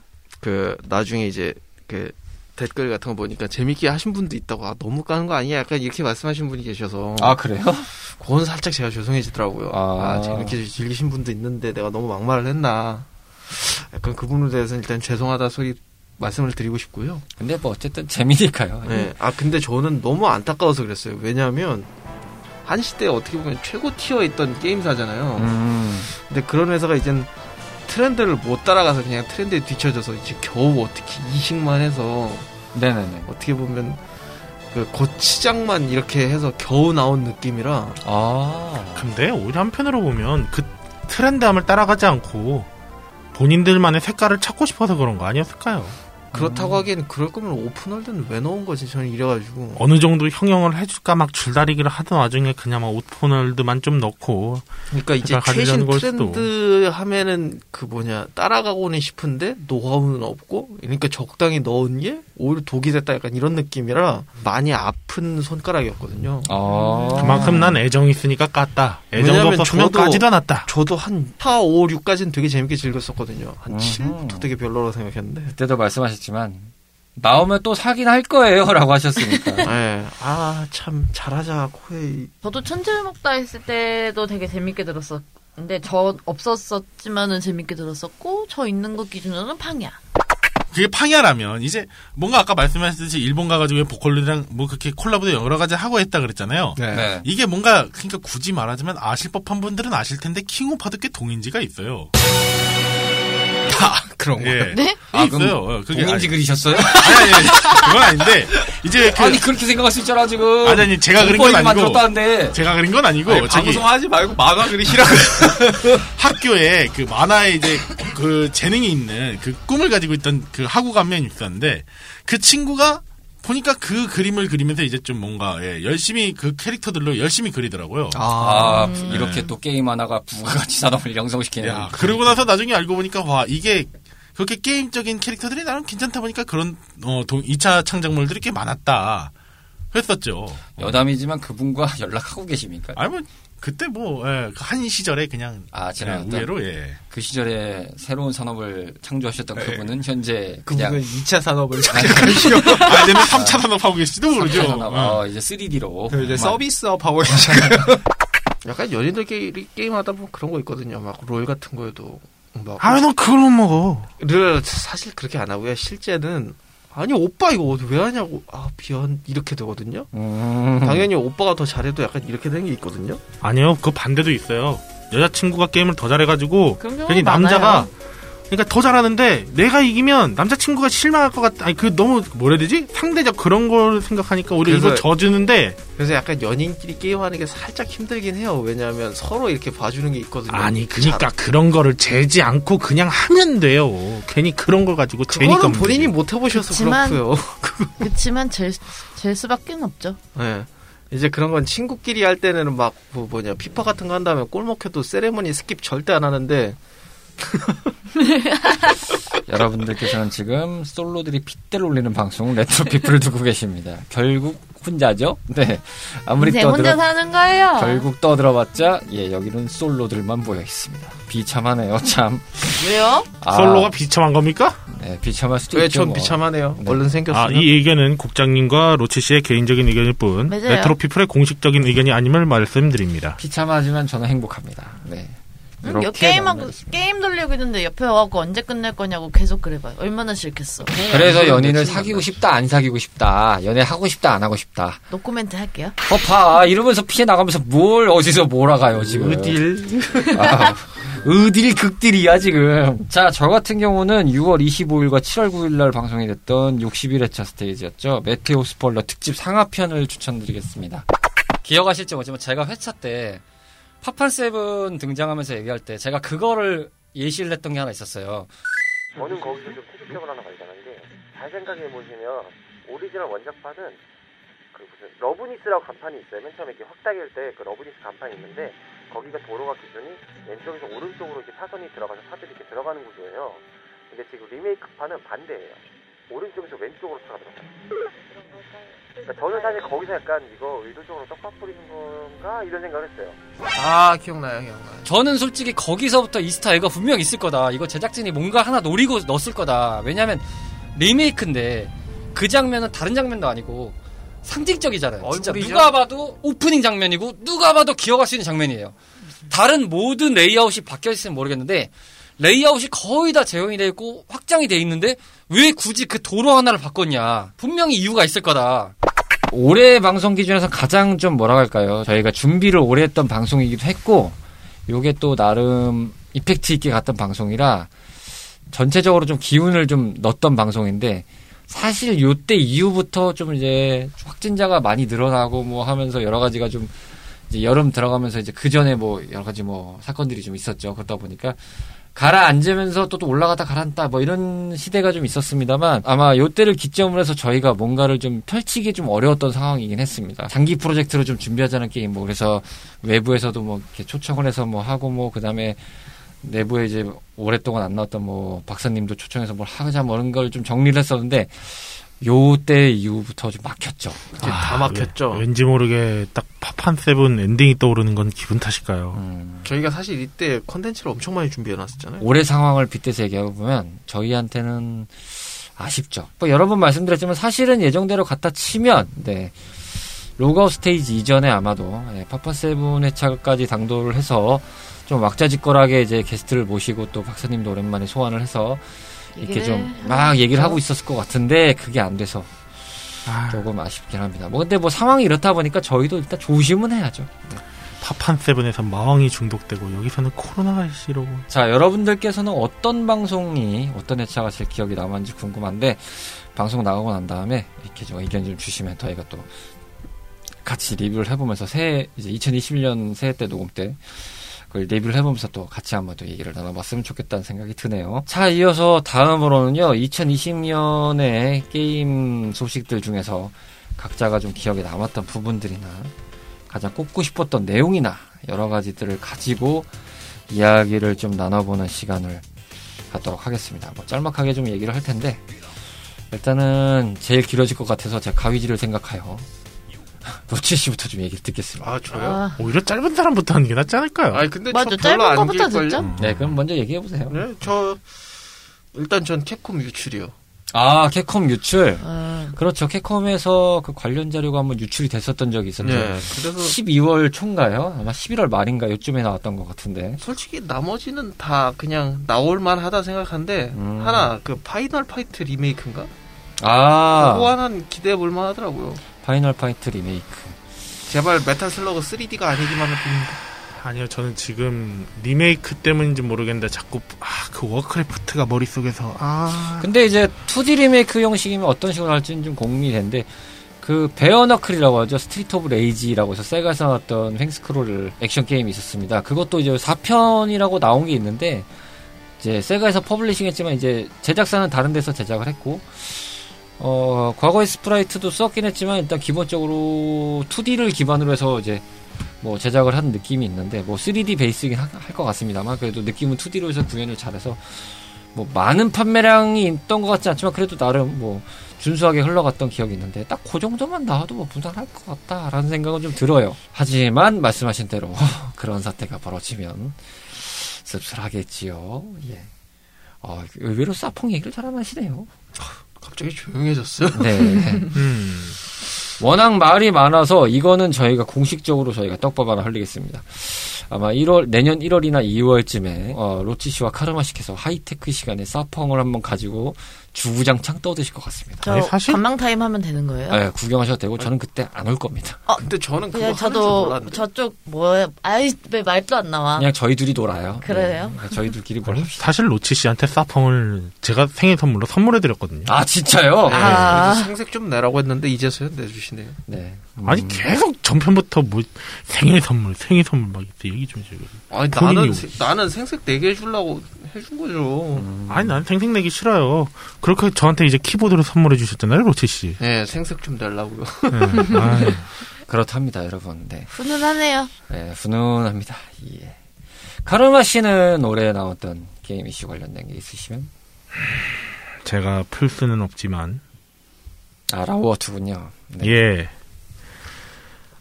그 나중에 이제 그 댓글 같은 거 보니까 재밌게 하신 분도 있다고 아 너무 까는 거 아니야 약간 이렇게 말씀하신 분이 계셔서 아, 그래요? [LAUGHS] 그건 살짝 제가 죄송해지더라고요 아. 아, 재밌게 즐기신 분도 있는데 내가 너무 막말을 했나 약간 그 부분에 대해서는 일단 죄송하다 소리 말씀을 드리고 싶고요 근데 뭐 어쨌든 재미니까요. 네. 아 근데 저는 너무 안타까워서 그랬어요 왜냐하면 한 시대에 어떻게 보면 최고 티어에 있던 게임사잖아요 음. 근데 그런 회사가 이젠 트렌드를 못 따라가서 그냥 트렌드에 뒤쳐져서 이제 겨우 어떻게 이식만 해서 네네네. 어떻게 보면 그 고치장만 이렇게 해서 겨우 나온 느낌이라 아. 근데 오히려 한편으로 보면 그 트렌드함을 따라가지 않고 본인들만의 색깔을 찾고 싶어서 그런 거 아니었을까요? 그렇다고 하기엔 그럴 거면 오픈월드는 왜 넣은 거지 저는 이래가지고 어느 정도 형용을 해줄까 막 줄다리기를 하던 와중에 그냥 막 오픈월드만 좀 넣고 그러니까 이제 최신. 트렌드 하면은 그 뭐냐 따라가고는 싶은데 노하우는 없고 그러니까 적당히 넣은 게 오히려 독이 됐다 약간 이런 느낌이라 많이 아픈 손가락이었거든요. 아. 그만큼 난 애정이 있으니까 깠다. 애정도 없었으면 까지도 않았다. 저도 한 4, 5, 6까지는 되게 재밌게 즐겼었거든요. 한 음흠. 7부터 되게 별로라고 생각했는데. 그때도 말씀하셨 지만 나오면 또 사긴 할 거예요라고 하셨으니까. [LAUGHS] 네. 아, 참, 잘하자, 코에이. 저도 천재를 먹다 했을 때도 되게 재밌게 들었었는데 저 없었었지만은 재밌게 들었었고 저 있는 것 기준으로는 팡이야. 그게 팡야라면 이제 뭔가 아까 말씀하셨듯이 일본 가가지고 보컬들이랑 뭐 그렇게 콜라보도 여러 가지 하고 했다 그랬잖아요. 네. 이게 뭔가 그러니까 굳이 말하자면 아실 법한 분들은 아실 텐데 킹오파도 꽤 동인지가 있어요. [LAUGHS] 그런 거. 예. 네? 아, 있어요. 그럼 어, 그게 동인지 그리셨어요? 아니, 아니, 아니, 그건 아닌데 이제 그 아니 그렇게 생각할 수 있잖아 지금. 아니, 아니, 제가 그린 건 아니고. 만들었다는데. 제가 그린 건 아니고 아니, 저기 방송하지 말고 만화 그리시라고. [LAUGHS] 학교에 그 만화에 이제 그 재능이 있는 그 꿈을 가지고 있던 그 하고 감면이 있었는데 그 친구가 보니까 그 그림을 그리면서 이제 좀 뭔가 예, 열심히 그 캐릭터들로 열심히 그리더라고요. 아, 음. 이렇게 또 게임 하나가 부가가치 [LAUGHS] 산업을 양성시키는. 야, 그러고 나서 나중에 알고 보니까 와 이게 그렇게 게임적인 캐릭터들이 나름 괜찮다 보니까 그런 어 2차 창작물들이 꽤 많았다 했었죠. 여담이지만 그분과 [LAUGHS] 연락하고 계십니까? 아니 뭐 그때 뭐한 시절에 그냥 아, 예, 지나갔던 우회로 예. 그 시절에 새로운 산업을 창조하셨던 네. 그분은 현재 그냥 그냥 2차 산업을 아, 이제는 3차 산업 하고 계실지도 모르죠. 산업, 어, 이제 3D로 이제 서비스업 하고 [LAUGHS] 계시고. 약간 연인들끼리 게임하다 보면 그런 거 있거든요. 막 롤 같은 거에도. 막. 아왜넌 그걸 못 먹어? 를 사실 그렇게 안 하고요. 실제는 아니 오빠 이거 왜 하냐고 아 미안 이렇게 되거든요. 음. 당연히 오빠가 더 잘해도 약간 이렇게 되는 게 있거든요. 아니요, 그 반대도 있어요. 여자친구가 게임을 더 잘해가지고 괜히 많아요. 그러니까 더 잘하는데 내가 이기면 남자친구가 실망할 것 같다. 아니 그 너무 뭐라 해야 되지? 상대적 그런 걸 생각하니까 오히려 그래서- 이걸 져주는데 그래서 약간 연인끼리 게임하는 게 살짝 힘들긴 해요. 왜냐하면 서로 이렇게 봐주는 게 있거든요. 아니 그러니까 그런 거를 재지 않고 그냥 하면 돼요. 괜히 그런 걸 가지고 재니까 그거는 본인이. 못 해보셔서 그치만- 그렇고요. [LAUGHS] 그렇지만 질, 질 수밖에 없죠. 네. 이제 그런 건 친구끼리 할 때는 막 뭐 뭐냐 피파 같은 거 한다면 골 먹혀도 세레머니 skip 절대 안 하는데 [LAUGHS] 여러분들께서는 지금 솔로들이 핏대를 올리는 방송 레트로 피플을 듣고 계십니다. 결국 혼자죠? 네. 아무리 인생 혼자 떠들어 사는 거예요. 결국 떠들어봤자 예 여기는 솔로들만 모여 있습니다. 비참하네요 참. 왜요? 아, 솔로가 비참한 겁니까? 네, 비참할 수도 왜 있죠. 전 뭐. 비참하네요. 네. 얼른 생겼으면. 아, 이 의견은 국장님과 로치 씨의 개인적인 의견일 뿐 맞아요. 레트로 피플의 공식적인 의견이 아님을 말씀드립니다. 비참하지만 저는 행복합니다. 네. 응, 이렇게 여 게임하고. 게임 돌리고 있는데 옆에 와갖고 언제 끝낼 거냐고 계속 그래봐요. 얼마나 싫겠어. 그래서 연인을 사귀고 싶다 안 사귀고 싶다 연애 하고 싶다 안 하고 싶다 노코멘트 할게요. 허파 이러면서 피해 나가면서 뭘 어디서 몰아가요 지금 어딜 아, 어딜 극딜이야 지금 자 저 같은 경우는 6월 25일과 7월 9일 날 방송이 됐던 61회차 스테이지였죠 메테오 스포일러 특집 상하편을 추천드리겠습니다 기억하실지 모르지만 제가 회차 때 파판 seven 등장하면서 얘기할 때 제가 그거를 예시를 했던 게 하나 있었어요 저는 거기서 좀 태극적으로 하나 발견한 게 잘 생각해 보시면 오리지널 원작판은 그 무슨 Loveless라고 간판이 있어요. 맨 처음에 이렇게 확 당길 때 그 Loveless 간판이 있는데 거기가 도로가 기준이 왼쪽에서 오른쪽으로 이렇게 차선이 들어가서 차들이 이렇게 들어가는 구조예요. 근데 지금 리메이크판은 반대예요. 오른쪽에서 왼쪽으로 차가 들어가요. 그러니까 저는 사실 거기서 약간 이거 의도적으로 떡밥 뿌리는 건가 이런 생각을 했어요. 아 기억나요 기억나요. 저는 솔직히 거기서부터 이스타에가 분명 있을 거다. 이거 제작진이 뭔가 하나 노리고 넣었을 거다. 왜냐면 리메이크인데 그 장면은 다른 장면도 아니고 상징적이잖아요. 진짜 얼굴이죠? 누가 봐도 오프닝 장면이고 누가 봐도 기억할 수 있는 장면이에요. 다른 모든 레이아웃이 바뀌어 있으면 모르겠는데 레이아웃이 거의 다 재현이 돼 있고 확장이 돼 있는데 왜 굳이 그 도로 하나를 바꿨냐? 분명히 이유가 있을 거다. 올해 방송 기준에서 가장 좀 뭐라 할까요? 저희가 준비를 오래 했던 방송이기도 했고 요게 또 나름 effect 있게 갔던 방송이라 전체적으로 좀 기운을 좀 넣었던 방송인데 사실 요때 이후부터 좀 이제 확진자가 많이 늘어나고 뭐 하면서 여러 가지가 좀 이제 여름 들어가면서 이제 그 전에 뭐 여러 가지 뭐 사건들이 좀 있었죠. 그러다 보니까 가라앉으면서 또, 또 올라갔다 가라앉다 뭐 이런 시대가 좀 있었습니다만 아마 요때를 기점으로 해서 저희가 뭔가를 좀 펼치기 좀 어려웠던 상황이긴 했습니다. 장기 프로젝트로 좀 준비하자는 게임 뭐 그래서 외부에서도 뭐 이렇게 초청을 해서 뭐 하고 뭐 그다음에 내부에 이제 오랫동안 안 나왔던 뭐 박사님도 초청해서 뭘 하자 뭐 이런 걸 좀 정리를 했었는데 요때 이후부터 좀 막혔죠. 이게 다 막혔죠. 아, 예. 왠지 모르게 딱 파판 seven 엔딩이 떠오르는 건 기분 탓일까요? 음. 저희가 사실 이때 컨텐츠를 엄청 많이 준비해 놨었잖아요. 올해 상황을 빗대서 얘기해 보면 저희한테는 아쉽죠. 뭐 여러 번 말씀드렸지만 사실은 예정대로 갖다 치면 네. 로그아웃 스테이지 이전에 아마도 네, 파판 seven 회차까지 당도를 해서 좀 왁자지껄하게 이제 게스트를 모시고 또 박사님도 오랜만에 소환을 해서 이렇게 좀 막 얘기를 하고 있었을 것 같은데 그게 안 돼서 아, 조금 아쉽긴 합니다. 뭐 근데 뭐 상황이 이렇다 보니까 저희도 일단 조심은 해야죠. 파판 세븐에서 마왕이 중독되고 여기서는 코로나가 씨로. 자, 여러분들께서는 어떤 방송이, 어떤 회차가 제일 기억이 남았는지 궁금한데, 방송 나가고 난 다음에 이렇게 좀 의견 좀 주시면 저희가 또 같이 리뷰를 해보면서 새해, 이제 2021년 새해 때 녹음 때, 그걸 리뷰를 해보면서 또 같이 한번 또 얘기를 나눠봤으면 좋겠다는 생각이 드네요. 자, 이어서 다음으로는요, 2020년의 게임 소식들 중에서 각자가 좀 기억에 남았던 부분들이나, 가장 꼽고 싶었던 내용이나, 여러 가지들을 가지고 이야기를 좀 나눠보는 시간을 갖도록 하겠습니다. 뭐 짤막하게 좀 얘기를 할 텐데 일단은 제일 길어질 것 같아서 제가 가위질을 생각하여 노치 씨부터 좀 얘기를 듣겠습니다. 아 저요? 아, 오히려 짧은 사람부터 하는 게 낫지 않을까요? 아니 근데 맞아. 저 짧은 별로 안 거부터 길걸요? 듣죠? 네, 그럼 먼저 얘기해 보세요. 네, 저 일단 전 캡콤 유출이요. 아, 캡콤 유출. 아, 그렇죠. 캡콤에서 그 관련 자료가 한번 유출이 됐었던 적이 있었죠. 네, 그래서 12월 초인가요? 아마 11월 말인가 요쯤에 나왔던 것 같은데. 솔직히 나머지는 다 그냥 나올만 하다 생각한데 음. 하나 그 파이널 파이트 리메이크인가? 아, 그거 하나는 기대해 볼 만하더라고요. 파이널 파이트 리메이크. 제발 메탈 슬러그 3D가 아니기만 해봅니다. 아니요, 저는 지금 리메이크 때문인지 모르겠는데 자꾸 아 그 워크래프트가 머릿속에서 아 근데 이제 2D 리메이크 형식이면 어떤 식으로 할지는 좀 고민이 되는데 그 베어너클이라고 하죠. 스트리트 오브 레이지라고 해서 세가에서 나왔던 횡스크롤 액션 게임이 있었습니다. 그것도 이제 4편이라고 나온 게 있는데 이제 세가에서 publishing 했지만 이제 제작사는 다른 데서 제작을 했고 어 과거의 sprite도 썼긴 했지만 일단 기본적으로 2D를 기반으로 해서 이제 뭐 제작을 한 느낌이 있는데 뭐 3D 베이스긴 할 것 같습니다만 그래도 느낌은 2D로 해서 구현을 잘해서 뭐 많은 판매량이 있던 것 같지 않지만 그래도 나름 뭐 준수하게 흘러갔던 기억이 있는데 딱 그 정도만 나와도 뭐 무난할 것 같다라는 생각은 좀 들어요. 하지만 말씀하신 대로 [LAUGHS] 그런 사태가 벌어지면 씁쓸하겠지요. 예. 어, 의외로 사펑 얘기를 잘 안 하시네요. 갑자기 조용해졌어요. 네. [LAUGHS] 음. 워낙 말이 많아서 이거는 저희가 공식적으로 저희가 떡밥 하나 흘리겠습니다. 아마 1월 내년 1월이나 2월쯤에 어, 로치 씨와 카르마 씨께서 하이테크 시간에 사펑을 한번 가지고 주구장창 떠드실 것 같습니다. 저 아니, 사실- 관망 타임 하면 되는 거예요? 네, 구경하셔도 되고 저는 그때 안 올 겁니다. 근데 저는 그거 그냥 하는 줄 저도 몰랐는데. 저쪽 뭐야 아이 왜 말도 안 나와 그냥 저희 둘이 놀아요. 그래요? 네, 저희들끼리 뭘 합시다. 사실 로치 씨한테 사펑을 제가 생일 선물로 선물해드렸거든요. 아 진짜요? 네, 아. 그래서 생색 좀 내라고 했는데 이제서야 내주시네요. 네. 음, 아니 계속 전편부터 뭐 생일 선물, 생일 선물 막 이렇게 얘기 좀 해줘요. 아니 본인이 나는 오- 세- 나는 생색 내게 해주려고 해준 거죠. 음. 아니 난 생색내기 싫어요. 그렇게 저한테 이제 키보드를 선물해 주셨잖아요, 로치 씨. 네, 생색 좀 내려고요. 네. [LAUGHS] 그렇답니다, 여러분. 네. 훈훈하네요 네, 훈훈합니다. 예. 카르마 씨는 올해 나왔던 게임 이슈 관련된 게 있으시면 제가 플스는 없지만 아 라우어투군요. 네. 예.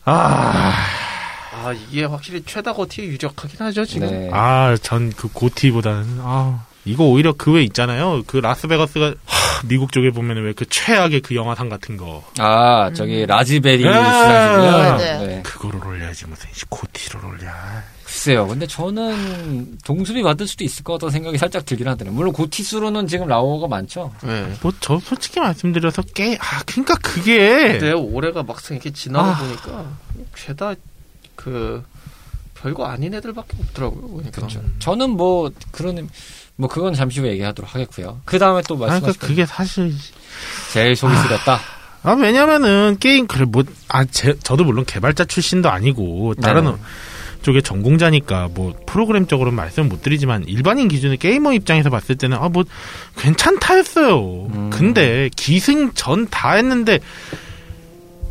아, 아 이게 확실히 최다 고티에 유력하긴 하죠 지금. 네. 아, 전 그 고티보다는 아 이거 오히려 그외 있잖아요. 그 라스베가스가 하, 미국 쪽에 보면 왜그 최악의 그 영화상 같은 거 아 저기 라즈베리 아, 시장이요. 맞아요. 네. 그거를 올려야지 무슨 씨, 고티를 올려. 글쎄요. 근데 저는 동수비 받을 수도 있을 것 같다는 생각이 살짝 들긴 하더라고요. 물론 고티수로는 지금 라오어가 많죠. 네. 뭐 저 솔직히 말씀드려서 게아 그러니까 그게 근데 올해가 막상 이렇게 지나다 아. 보니까 죄다 그 별거 아닌 애들밖에 없더라고요. 보니까. 그렇죠. 저는 뭐 그런 뭐 그건 잠시 후에 얘기하도록 하겠고요. 그 다음에 또 아니, 말씀하신 그러니까 그게 사실 제일 속이 쓰렸다. 아 왜냐면은 게임 그래 뭐아 저도 물론 개발자 출신도 아니고 다른 네네. 쪽에 전공자니까 뭐 프로그램적으로 는 말씀 못 드리지만 일반인 기준에 게이머 입장에서 봤을 때는 아 뭐 괜찮다 했어요. 음. 근데 기승 전 다 했는데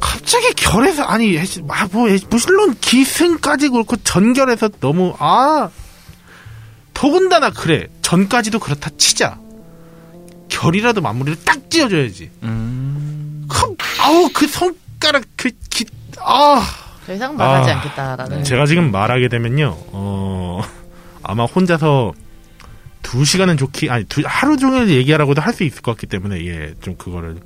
갑자기 결에서 아니 아뭐 물론 기승까지 그렇고 전결에서 너무 아 더군다나 그래 전까지도 그렇다 치자 결이라도 마무리를 딱 지어줘야지. 음. 그, 아우 그 손가락 그 기 아 더 이상 말하지 아, 않겠다라는. 제가 지금 말하게 되면요 어 아마 혼자서 두 시간은 좋기 아니 두, 하루 종일 얘기하라고도 할 수 있을 것 같기 때문에 예 좀 그거를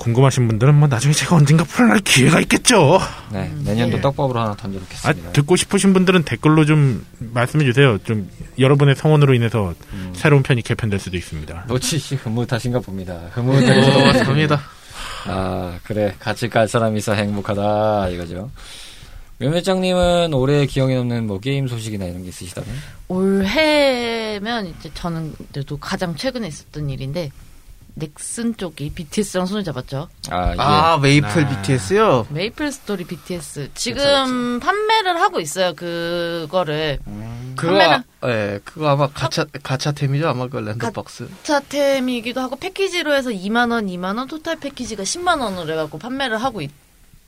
궁금하신 분들은 뭐 나중에 제가 언젠가 풀어낼 기회가 있겠죠. 네, 내년도 예. 떡밥으로 하나 아, 던져놓겠습니다. 듣고 싶으신 분들은 댓글로 좀 말씀해 주세요. 좀 여러분의 성원으로 인해서 음. 새로운 편이 개편될 수도 있습니다. 로치 씨 흐뭇하신가 봅니다. 어, 흐뭇하신가 봅니다. 아, 그래. 같이 갈 사람이 있어 행복하다. 이거죠. 묘매장님은 올해 기억에 남는 뭐 게임 소식이나 이런 게 있으시다면? 올해면 이제 저는 그래도 가장 최근에 있었던 일인데 넥슨 쪽이 BTS랑 손을 잡았죠. 아, 이게. 아, 메이플 아. BTS요? 메이플 스토리 BTS 지금 판매를 하고 있어요. 그거를 그거, 판매는- 아, 예, 그거 아마 가차, 가차템이죠? 아마 그 랜덤박스. 차템이기도 하고 패키지로 해서 2만 원, 2만 원 토탈 패키지가 10만 원으로 해 갖고 판매를 하고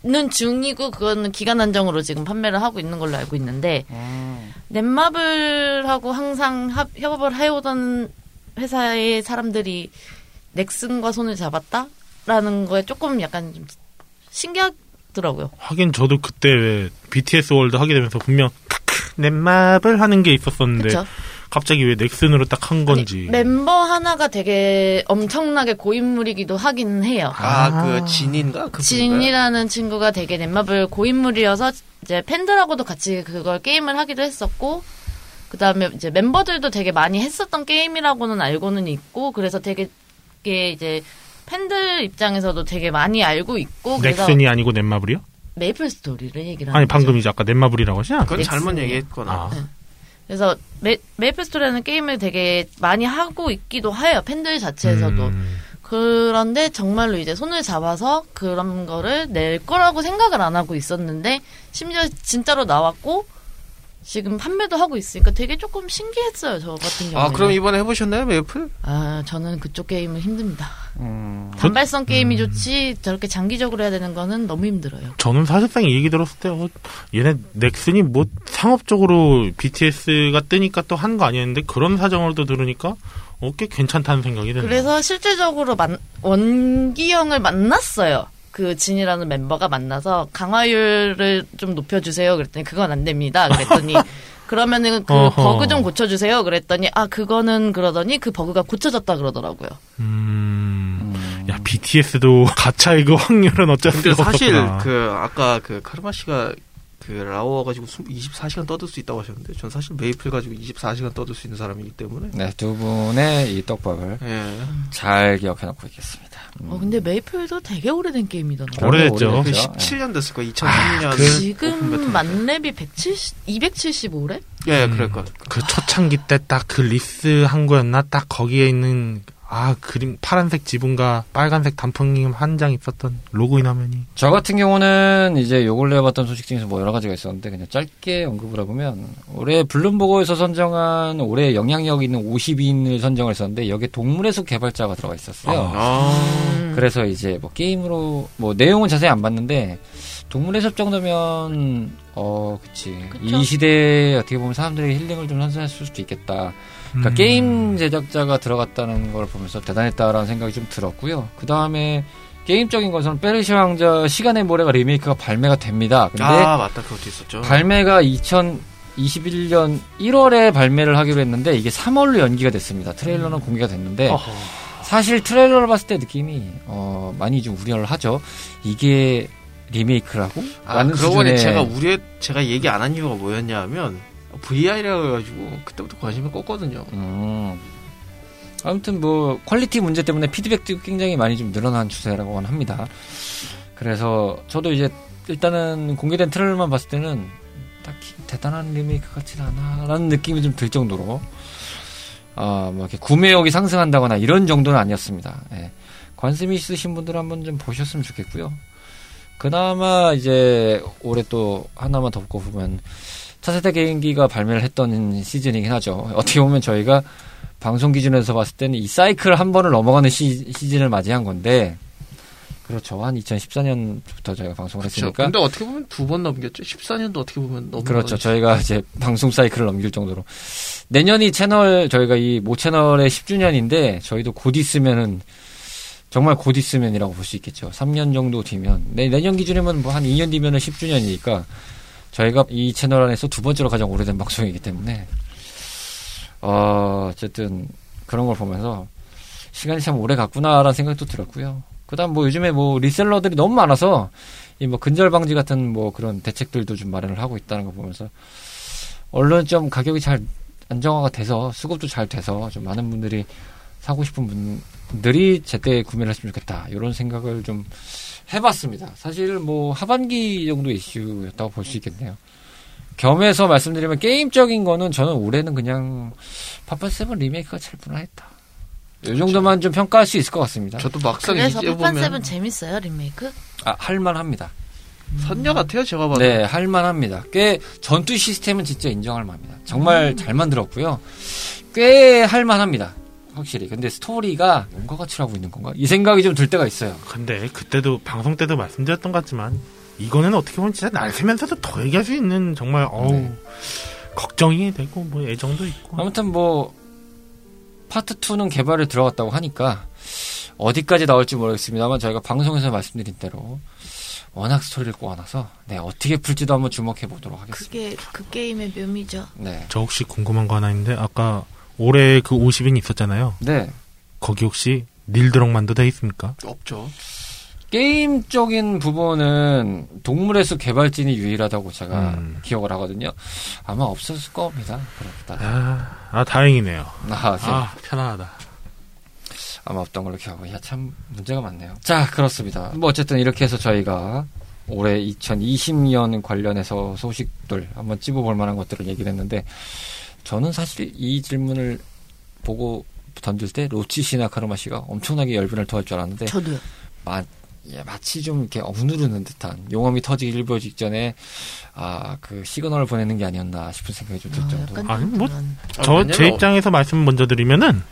있는 중이고 그거는 기간 한정으로 지금 판매를 하고 있는 걸로 알고 있는데 넷마블하고 항상 합- 협업을 해오던 회사의 사람들이 넥슨과 손을 잡았다라는 거에 조금 약간 좀 신기하더라고요. 하긴 저도 그때 왜 BTS 월드 하게 되면서 분명 크크 넷마블 하는 게 있었었는데 그렇죠. 갑자기 왜 넥슨으로 딱 한 건지 멤버 하나가 되게 엄청나게 고인물이기도 하긴 해요. 아, 그 진인가? 그 진이라는 친구가 되게 넷마블 고인물이어서 이제 팬들하고도 같이 그걸 게임을 하기도 했었고 그 다음에 이제 멤버들도 되게 많이 했었던 게임이라고는 알고는 있고 그래서 되게 이게 이제 팬들 입장에서도 되게 많이 알고 있고 그래서 넥슨이 아니고 넷마블이요? 메이플 스토리를 얘기를 하는 아니 거죠. 방금 이제 아까 넷마블이라고 않았어요? 그건 잘못 넥슨이에요. 얘기했거나. 아, 그래서 메, 메이플 스토리라는 게임을 되게 많이 하고 있기도 해요 팬들 자체에서도 음, 그런데 정말로 이제 손을 잡아서 그런 거를 낼 거라고 생각을 안 하고 있었는데 심지어 진짜로 나왔고 지금 판매도 하고 있으니까 되게 조금 신기했어요 저 같은 경우는. 아, 그럼 이번에 해보셨나요, 메이플? 아 저는 그쪽 게임은 힘듭니다. 음, 단발성 게임이 음. 좋지 저렇게 장기적으로 해야 되는 거는 너무 힘들어요. 저는 사실상 이 얘기 들었을 때 어, 얘네 넥슨이 뭐 상업적으로 BTS가 뜨니까 또 한 거 아니었는데 그런 사정으로도 들으니까 어, 꽤 괜찮다는 생각이 드네요. 그래서 실질적으로 만, 원기영을 만났어요. 그 진이라는 멤버가 만나서 강화율을 좀 높여주세요. 그랬더니 그건 안 됩니다. 그랬더니 [LAUGHS] 그러면은 그 어허. 버그 좀 고쳐주세요. 그랬더니 아 그거는 그러더니 그 버그가 고쳐졌다 그러더라고요. 음, 야 BTS도 [LAUGHS] 가챠 이거 확률은 어쩔 수 없구나. 그 아까 그 카르마 씨가 그 라오어 가지고 24시간 떠들 수 있다고 하셨는데 전 사실 메이플 가지고 24시간 떠들 수 있는 사람이기 때문에 네, 두 분의 이 떡밥을 예. 잘 기억해 놓고 있겠습니다. 음. 어 근데 메이플도 되게 오래된 거 오래됐죠. 그 오래됐죠. 17년 됐을 거야. 2003년. 아, 그- 지금 만렙이 170, 275래? 예, 음. 그럴 거. 그 초창기 때 딱 그 리스 한 거였나? 딱 거기에 있는 아 그림 파란색 지붕과 빨간색 단풍이 한장 있었던 로그인 화면이 저 같은 경우는 이제 요 근래 봤던 소식 중에서 뭐 여러 가지가 있었는데 그냥 짧게 언급을 해보면 올해 블룸버그에서 선정한 올해 영향력 있는 52인을 선정을 했었는데 여기에 동물의 숲 개발자가 들어가 있었어요. 아. 그래서 이제 뭐 게임으로 뭐 내용은 자세히 안 봤는데 동물의 숲 정도면 어 그치 그쵸. 이 시대에 어떻게 보면 사람들에게 힐링을 좀 선사했을 수도 있겠다. 그러니까 음. 게임 제작자가 들어갔다는 걸 보면서 대단했다라는 생각이 좀 들었고요. 그 다음에 게임적인 것은 페르시아 왕자 시간의 모래가 리메이크가 발매가 됩니다. 근데 아, 맞다. 그것도 있었죠. 발매가 2021년 1월에 발매를 하기로 했는데 이게 3월로 연기가 됐습니다. 트레일러는 공개가 됐는데 어허. 사실 트레일러를 봤을 때 느낌이 어, 많이 좀 우려를 하죠. 이게 리메이크라고? 아, 그러고 보니 제가 우리 제가 얘기 안 한 이유가 뭐였냐면 VR이라고 해가지고 그때부터 관심이 껐거든요. 음. 아무튼 뭐 quality 문제 때문에 피드백도 굉장히 많이 좀 늘어난 추세라고 합니다. 그래서 저도 이제 일단은 공개된 트레일러만 봤을 때는 딱히 대단한 리메이크 같진 않아라는 느낌이 좀 들 정도로 아, 뭐 이렇게 구매욕이 상승한다거나 이런 정도는 아니었습니다. 예. 관심이 있으신 분들 한번 좀 보셨으면 좋겠고요. 그나마 이제 올해 또 하나만 더 보면 차세대 개인기가 발매를 했던 시즌이긴 하죠. 어떻게 보면 저희가 방송 기준에서 봤을 때는 이 사이클 한 번을 넘어가는 시, 시즌을 맞이한 건데 그렇죠. 한 2014년부터 저희가 방송을 그렇죠. 했으니까 근데 어떻게 보면 두 번 넘겼죠. 14년도 어떻게 보면 넘 그렇죠. 저희가 이제 방송 사이클을 넘길 정도로 내년이 채널 저희가 이 모 채널의 10주년인데 저희도 곧 있으면은 정말 곧 있으면이라고 볼 수 있겠죠. 3년 정도 뒤면 내, 내년 기준이면 뭐 한 2년 뒤면은 10주년이니까 저희가 이 채널 안에서 두 번째로 가장 오래된 방송이기 때문에 어, 어쨌든 그런 걸 보면서 시간이 참 오래 갔구나라는 생각도 들었고요. 그다음 뭐 요즘에 뭐 리셀러들이 너무 많아서 이 뭐 근절 방지 같은 뭐 그런 대책들도 좀 마련을 하고 있다는 거 보면서 얼른 좀 가격이 잘 안정화가 돼서 수급도 잘 돼서 좀 많은 분들이 사고 싶은 분들이 제때 구매를 했으면 좋겠다 이런 생각을 좀 해봤습니다. 사실 뭐 하반기 정도 이슈였다고 볼 수 있겠네요. 겸해서 말씀드리면 게임적인 거는 저는 올해는 그냥 파판 세븐 리메이크가 제일 무난했다. 이 정도만 좀 평가할 수 있을 것 같습니다. 저도 막상 그래서 이제 파판 보면 세븐 재밌어요 리메이크? 아, 할만합니다. 선녀 같아요. 제가 봐도. 네, 할만합니다. 꽤 전투 시스템은 진짜 인정할 만합니다. 정말 잘 만들었고요. 꽤 할만합니다. 확실히. 근데 스토리가 뭔가 가치라고 있는 건가? 이 생각이 좀 들 때가 있어요. 근데 그때도 방송 때도 말씀드렸던 것 같지만 이거는 어떻게 보면 진짜 날 새면서도 더 얘기할 수 있는 정말 어우 네. 걱정이 되고 뭐 애정도 있고 아무튼 뭐 파트 2는 개발에 들어갔다고 하니까 어디까지 나올지 모르겠습니다만 저희가 방송에서 말씀드린 대로 워낙 스토리를 꼬아놔서 네 어떻게 풀지도 한번 주목해 보도록 하겠습니다. 그게 그 게임의 묘미죠. 네, 저 혹시 궁금한 거 하나 있는데 아까 올해 그 50인 있었잖아요. 네 거기 혹시 닐드럭만도 돼 있습니까? 없죠. 게임적인 부분은 동물의 숲 개발진이 유일하다고 제가 음. 기억을 하거든요. 아마 없었을 겁니다. 그렇다. 아, 아 다행이네요. 아, 네. 아 편안하다. 아마 없던 걸로 기억하고 야 참 문제가 많네요. 자 그렇습니다. 뭐 어쨌든 이렇게 해서 저희가 올해 2020년 관련해서 소식들 한번 찝어볼 만한 것들을 얘기를 했는데 저는 사실 이 질문을 보고 던질 때 로치 씨나 카르마 씨가 엄청나게 열변을 토할 줄 알았는데 저도요. 마, 예, 마치 좀 이렇게 억누르는 듯한 용암이 터지기 일보 직전에 아 그 시그널을 보내는 게 아니었나 싶은 생각이 좀들 아, 정도. 아니, 뭐- 아, 저 왜냐면 제 입장에서 말씀 먼저 드리면은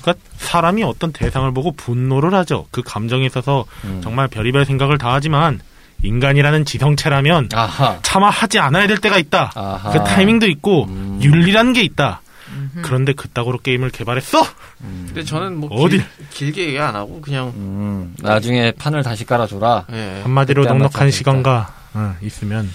그러니까 사람이 어떤 대상을 보고 분노를 하죠. 그 감정에 있어서 음. 정말 별의별 생각을 다 하지만 인간이라는 지성체라면 아하. 차마 하지 않아야 될 때가 있다. 아하. 그 타이밍도 있고 음. 윤리라는 게 있다. 음흠. 그런데 그따구로 게임을 개발했어? 음. 근데 저는 뭐 어딜? 길, 길게 얘기 안 하고 그냥 음, 나중에 판을 다시 깔아줘라. 예. 한마디로 넉넉한. 시간과 어, 있으면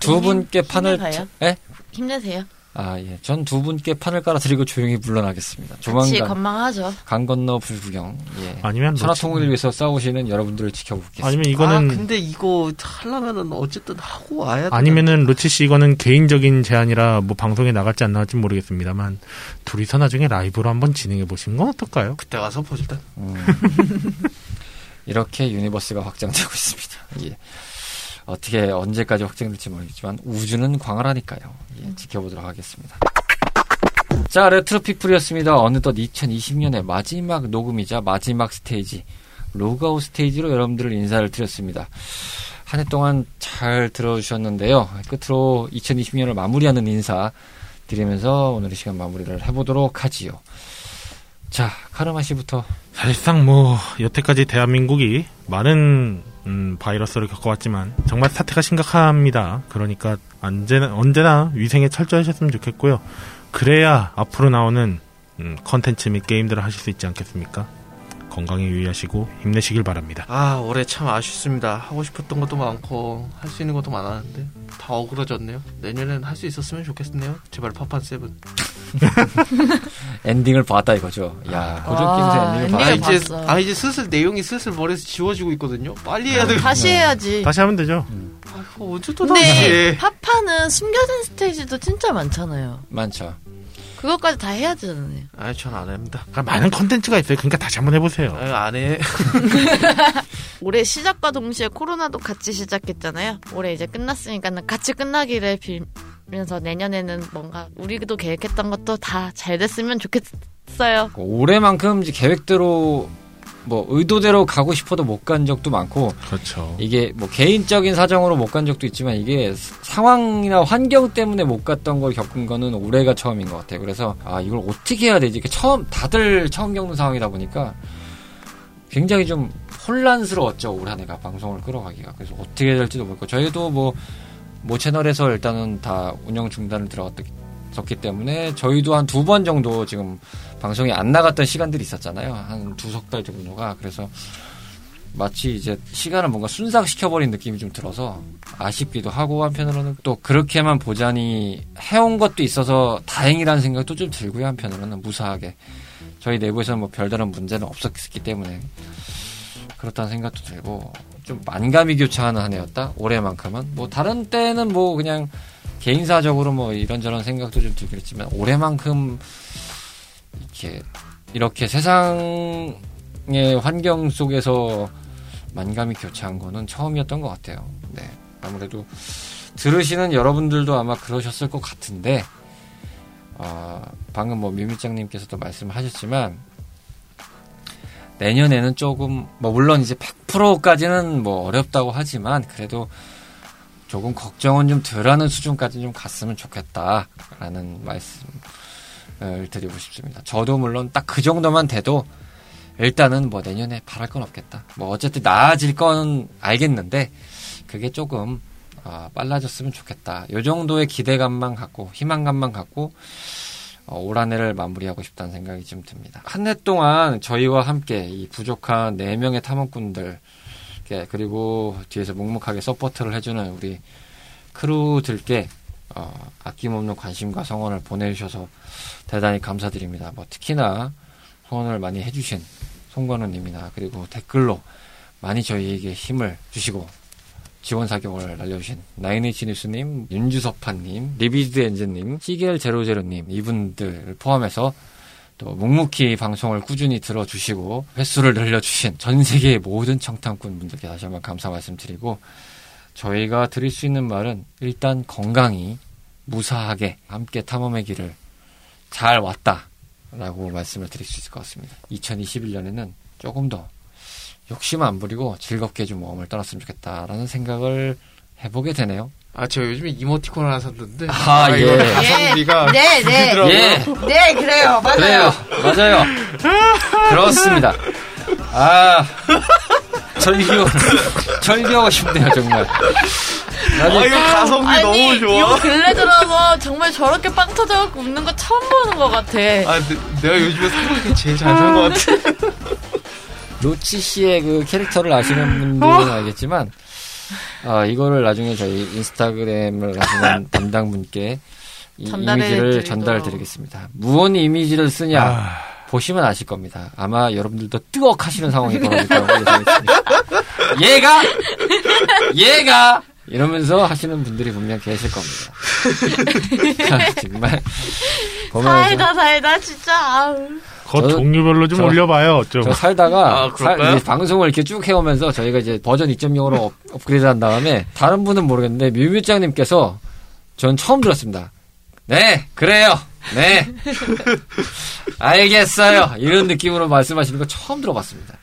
두 분께 판을 힘내세요. 예? 힘내세요. 아 예, 전 두 분께 판을 깔아드리고 조용히 물러나겠습니다. 조만간 건망하죠. 강 건너 불구경. 예. 아니면 천하 놓치- 통일을 위해서 싸우시는 여러분들을 지켜보겠습니다. 아니면 아 이거는 근데 이거 하려면은 어쨌든 하고 와야 돼. 아니면은 로치 씨 이거는 개인적인 제안이라 뭐 방송에 나갈지 안 나갈지 모르겠습니다만 둘이서 나중에 라이브로 한번 진행해 보시는 건 어떨까요? 그때 가서 보자. 음. [LAUGHS] 이렇게 universe가 확장되고 있습니다. 예. 어떻게 언제까지 확장될지 모르겠지만 우주는 광활하니까요. 예, 지켜보도록 하겠습니다. 자, 레트로 피플이었습니다. 어느덧 2020년의 마지막 녹음이자 마지막 스테이지, 로그아웃 스테이지로 여러분들을 인사를 드렸습니다. 한 해 동안 잘 들어주셨는데요. 끝으로 2020년을 마무리하는 인사 드리면서 오늘의 시간 마무리를 해보도록 하지요. 자, 카르마 씨부터 사실상 뭐 여태까지 대한민국이 많은 음, 바이러스를 겪어왔지만 정말 사태가 심각합니다. 그러니까 언제나, 언제나 위생에 철저하셨으면 좋겠고요. 그래야 앞으로 나오는 음, 컨텐츠 및 게임들을 하실 수 있지 않겠습니까? 건강에 유의하시고 힘내시길 바랍니다. 아 올해 참 아쉽습니다. 하고 싶었던 것도 많고 할 수 있는 것도 많았는데 다 어그러졌네요. 내년엔 할 수 있었으면 좋겠네요. 제발 파판 세븐. [LAUGHS] 엔딩을 봤다 이거죠. 야, 아, 게임에서 엔딩을 봤다. 아 이제 봤어. 아 이제 슬슬 내용이 슬슬 머리에서 지워지고 있거든요. 빨리 해야 돼. 다시 해야지. 다시 하면 되죠. 아이고 언제 또 다시 해. 파판은 숨겨진 스테이지도 진짜 많잖아요. 많죠. 그것까지 다 해야 되잖아요. 아니 전안 합니다. 그러니까 많은 컨텐츠가 있어요. 그러니까 다시 한번 해보세요. 아니, 안 해. [LAUGHS] 올해 시작과 동시에 코로나도 같이 시작했잖아요. 올해 이제 끝났으니까는 같이 끝나기를 빌면서 내년에는 뭔가 우리도 계획했던 것도 다 잘 됐으면 좋겠어요. 올해만큼 이제 계획대로 뭐 의도대로 가고 싶어도 못 간 적도 많고 그렇죠. 이게 뭐 개인적인 사정으로 못 간 적도 있지만 이게 상황이나 환경 때문에 못 갔던 걸 겪은 거는 올해가 처음인 것 같아요. 그래서 아 이걸 어떻게 해야 되지? 이게 처음 다들 처음 겪는 상황이다 보니까 굉장히 좀 혼란스러웠죠 올 한해가 방송을 끌어가기가 그래서 어떻게 해야 될지도 모르고 저희도 뭐모 채널에서 일단은 다 운영 중단을 들어갔기 때문에 저희도 한 두 번 정도 지금 방송이 안 나갔던 시간들이 있었잖아요. 한 두 석 달 정도가. 그래서 마치 이제 시간을 뭔가 순삭시켜버린 느낌이 좀 들어서 아쉽기도 하고 한편으로는 또 그렇게만 보자니 해온 것도 있어서 다행이라는 생각도 좀 들고요. 한편으로는 무사하게 저희 내부에서는 뭐 별다른 문제는 없었기 때문에 그렇다는 생각도 들고 좀 만감이 교차하는 한 해였다. 올해만큼은. 뭐 다른 때는 뭐 그냥 개인사적으로 뭐 이런저런 생각도 좀 들긴 했지만 올해만큼 이렇게 이렇게 세상의 환경 속에서 만감이 교차한 거는 처음이었던 것 같아요. 네. 아무래도 들으시는 여러분들도 아마 그러셨을 것 같은데, 아, 방금 뭐 뮤미짱님께서도 말씀하셨지만, 내년에는 조금, 뭐, 물론 이제 100%까지는 뭐 어렵다고 하지만, 그래도 조금 걱정은 좀 덜 하는 수준까지 좀 갔으면 좋겠다라는 말씀을 드리고 싶습니다. 저도 물론 딱 그 정도만 돼도 일단은 뭐 내년에 바랄 건 없겠다. 뭐 어쨌든 나아질 건 알겠는데 그게 조금 아, 빨라졌으면 좋겠다. 요 정도의 기대감만 갖고 희망감만 갖고 어, 올 한 해를 마무리하고 싶다는 생각이 좀 듭니다. 한 해 동안 저희와 함께 이 부족한 4명의 탐험꾼들 예, 그리고 뒤에서 묵묵하게 support를 해주는 우리 crew들께 어, 아낌없는 관심과 성원을 보내주셔서 대단히 감사드립니다. 뭐 특히나 후원을 많이 해주신 송건우님이나 그리고 댓글로 많이 저희에게 힘을 주시고 지원 사격을 날려주신 Nine Inch News님, 윤주섭파님, 리비드 엔진님, 시겔 제로제로님 이분들 포함해서 또 묵묵히 방송을 꾸준히 들어주시고 횟수를 늘려주신 전 세계의 모든 청탐꾼 분들께 다시 한번 감사 말씀드리고 저희가 드릴 수 있는 말은 일단 건강히 무사하게 함께 탐험의 길을 잘 왔다라고 말씀을 드릴 수 있을 것 같습니다. 2021년에는 조금 더 욕심 안 부리고 즐겁게 좀 모험을 떠났으면 좋겠다라는 생각을 해보게 되네요. 아, 제가 요즘에 이모티콘 하나 샀는데. 아, 예. 이거 가성비가. 네, 네. 들더라고요. 예. 네, 그래요. 맞아요. 그래요. 맞아요. 그렇습니다. 아, 절교, [LAUGHS] 절교하고 싶네요, 정말. 나중에 아, 이거 가성비 아니, 너무 좋아. 이거 근래 들어서 정말 저렇게 빵 터져갖고 웃는 거 처음 보는 것 같아. 아, 내, 내가 요즘에 중에 제일 잘산것 같아. [LAUGHS] 로치 씨의 그 캐릭터를 아시는 분들은 알겠지만, 아, 이거를 나중에 저희 인스타그램을 하시는 [LAUGHS] 담당분께 이 이미지를 드리도록. 전달드리겠습니다. 무언 이미지를 쓰냐, 아, 보시면 아실 겁니다. 아마 여러분들도 뜨거워하시는 상황이 벌어질 거라고 예상했습니다. 얘가! 얘가! 이러면서 하시는 분들이 분명 계실 겁니다. 자, 정말 살다 살다 진짜 아우. 그 저- 종류별로 좀 저- 올려봐요. 좀. 저 살다가 아? 살- 이제 방송을 이렇게 쭉 해오면서 저희가 이제 버전 2.0으로 업, 업그레이드 한 다음에 다른 분은 모르겠는데 뮤뮤짱님께서 전 처음 들었습니다. 네, 그래요. 네. [LAUGHS] 알겠어요. 이런 느낌으로 말씀하시는 거 처음 들어봤습니다.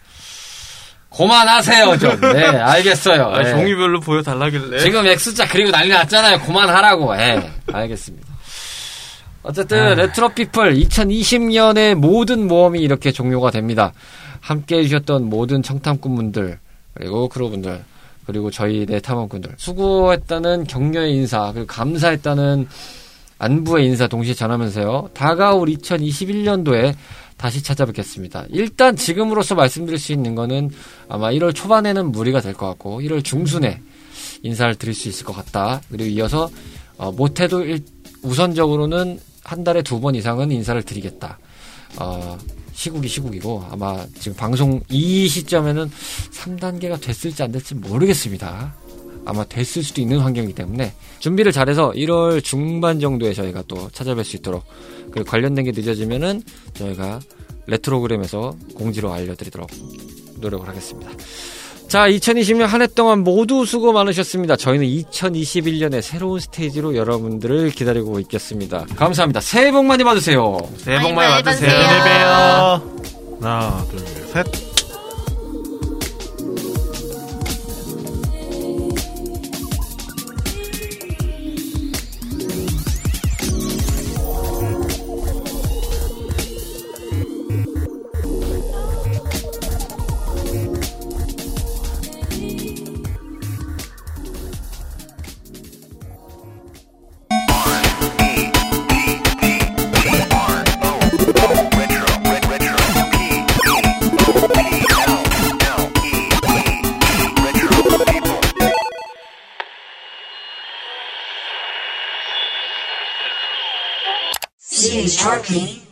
그만하세요, 좀. 네, 알겠어요. 아, 네. 종류별로 보여달라길래. 지금 X자 그리고 난리 났잖아요. 그만하라고. 예. 알겠습니다. 어쨌든 레트로 피플 2020년의 모든 모험이 이렇게 종료가 됩니다. 함께 해주셨던 모든 청탐꾼분들 그리고 crew분들 그리고 저희 네 탐험꾼들 수고했다는 격려의 인사 그리고 감사했다는 안부의 인사 동시에 전하면서요. 다가올 2021년도에 다시 찾아뵙겠습니다. 일단 지금으로서 말씀드릴 수 있는 거는 아마 1월 초반에는 무리가 될 것 같고 1월 중순에 인사를 드릴 수 있을 것 같다. 그리고 이어서 어, 못해도 일- 우선적으로는 한 달에 두 번 이상은 인사를 드리겠다. 어, 시국이 시국이고 아마 지금 방송 이 시점에는 3단계가 됐을지 안 됐을지 모르겠습니다. 아마 됐을 수도 있는 환경이기 때문에 준비를 잘해서 1월 중반 정도에 저희가 또 찾아뵐 수 있도록 그리고 관련된 게 늦어지면은 저희가 레트로그램에서 공지로 알려드리도록 노력을 하겠습니다. 자, 2020년 한 해 동안 모두 수고 많으셨습니다. 저희는 2021년에 새로운 스테이지로 여러분들을 기다리고 있겠습니다. 감사합니다. 새해 복 많이 받으세요. 새해 복 많이 많이 받으세요. 받으세요. 하나, 둘, 셋. mim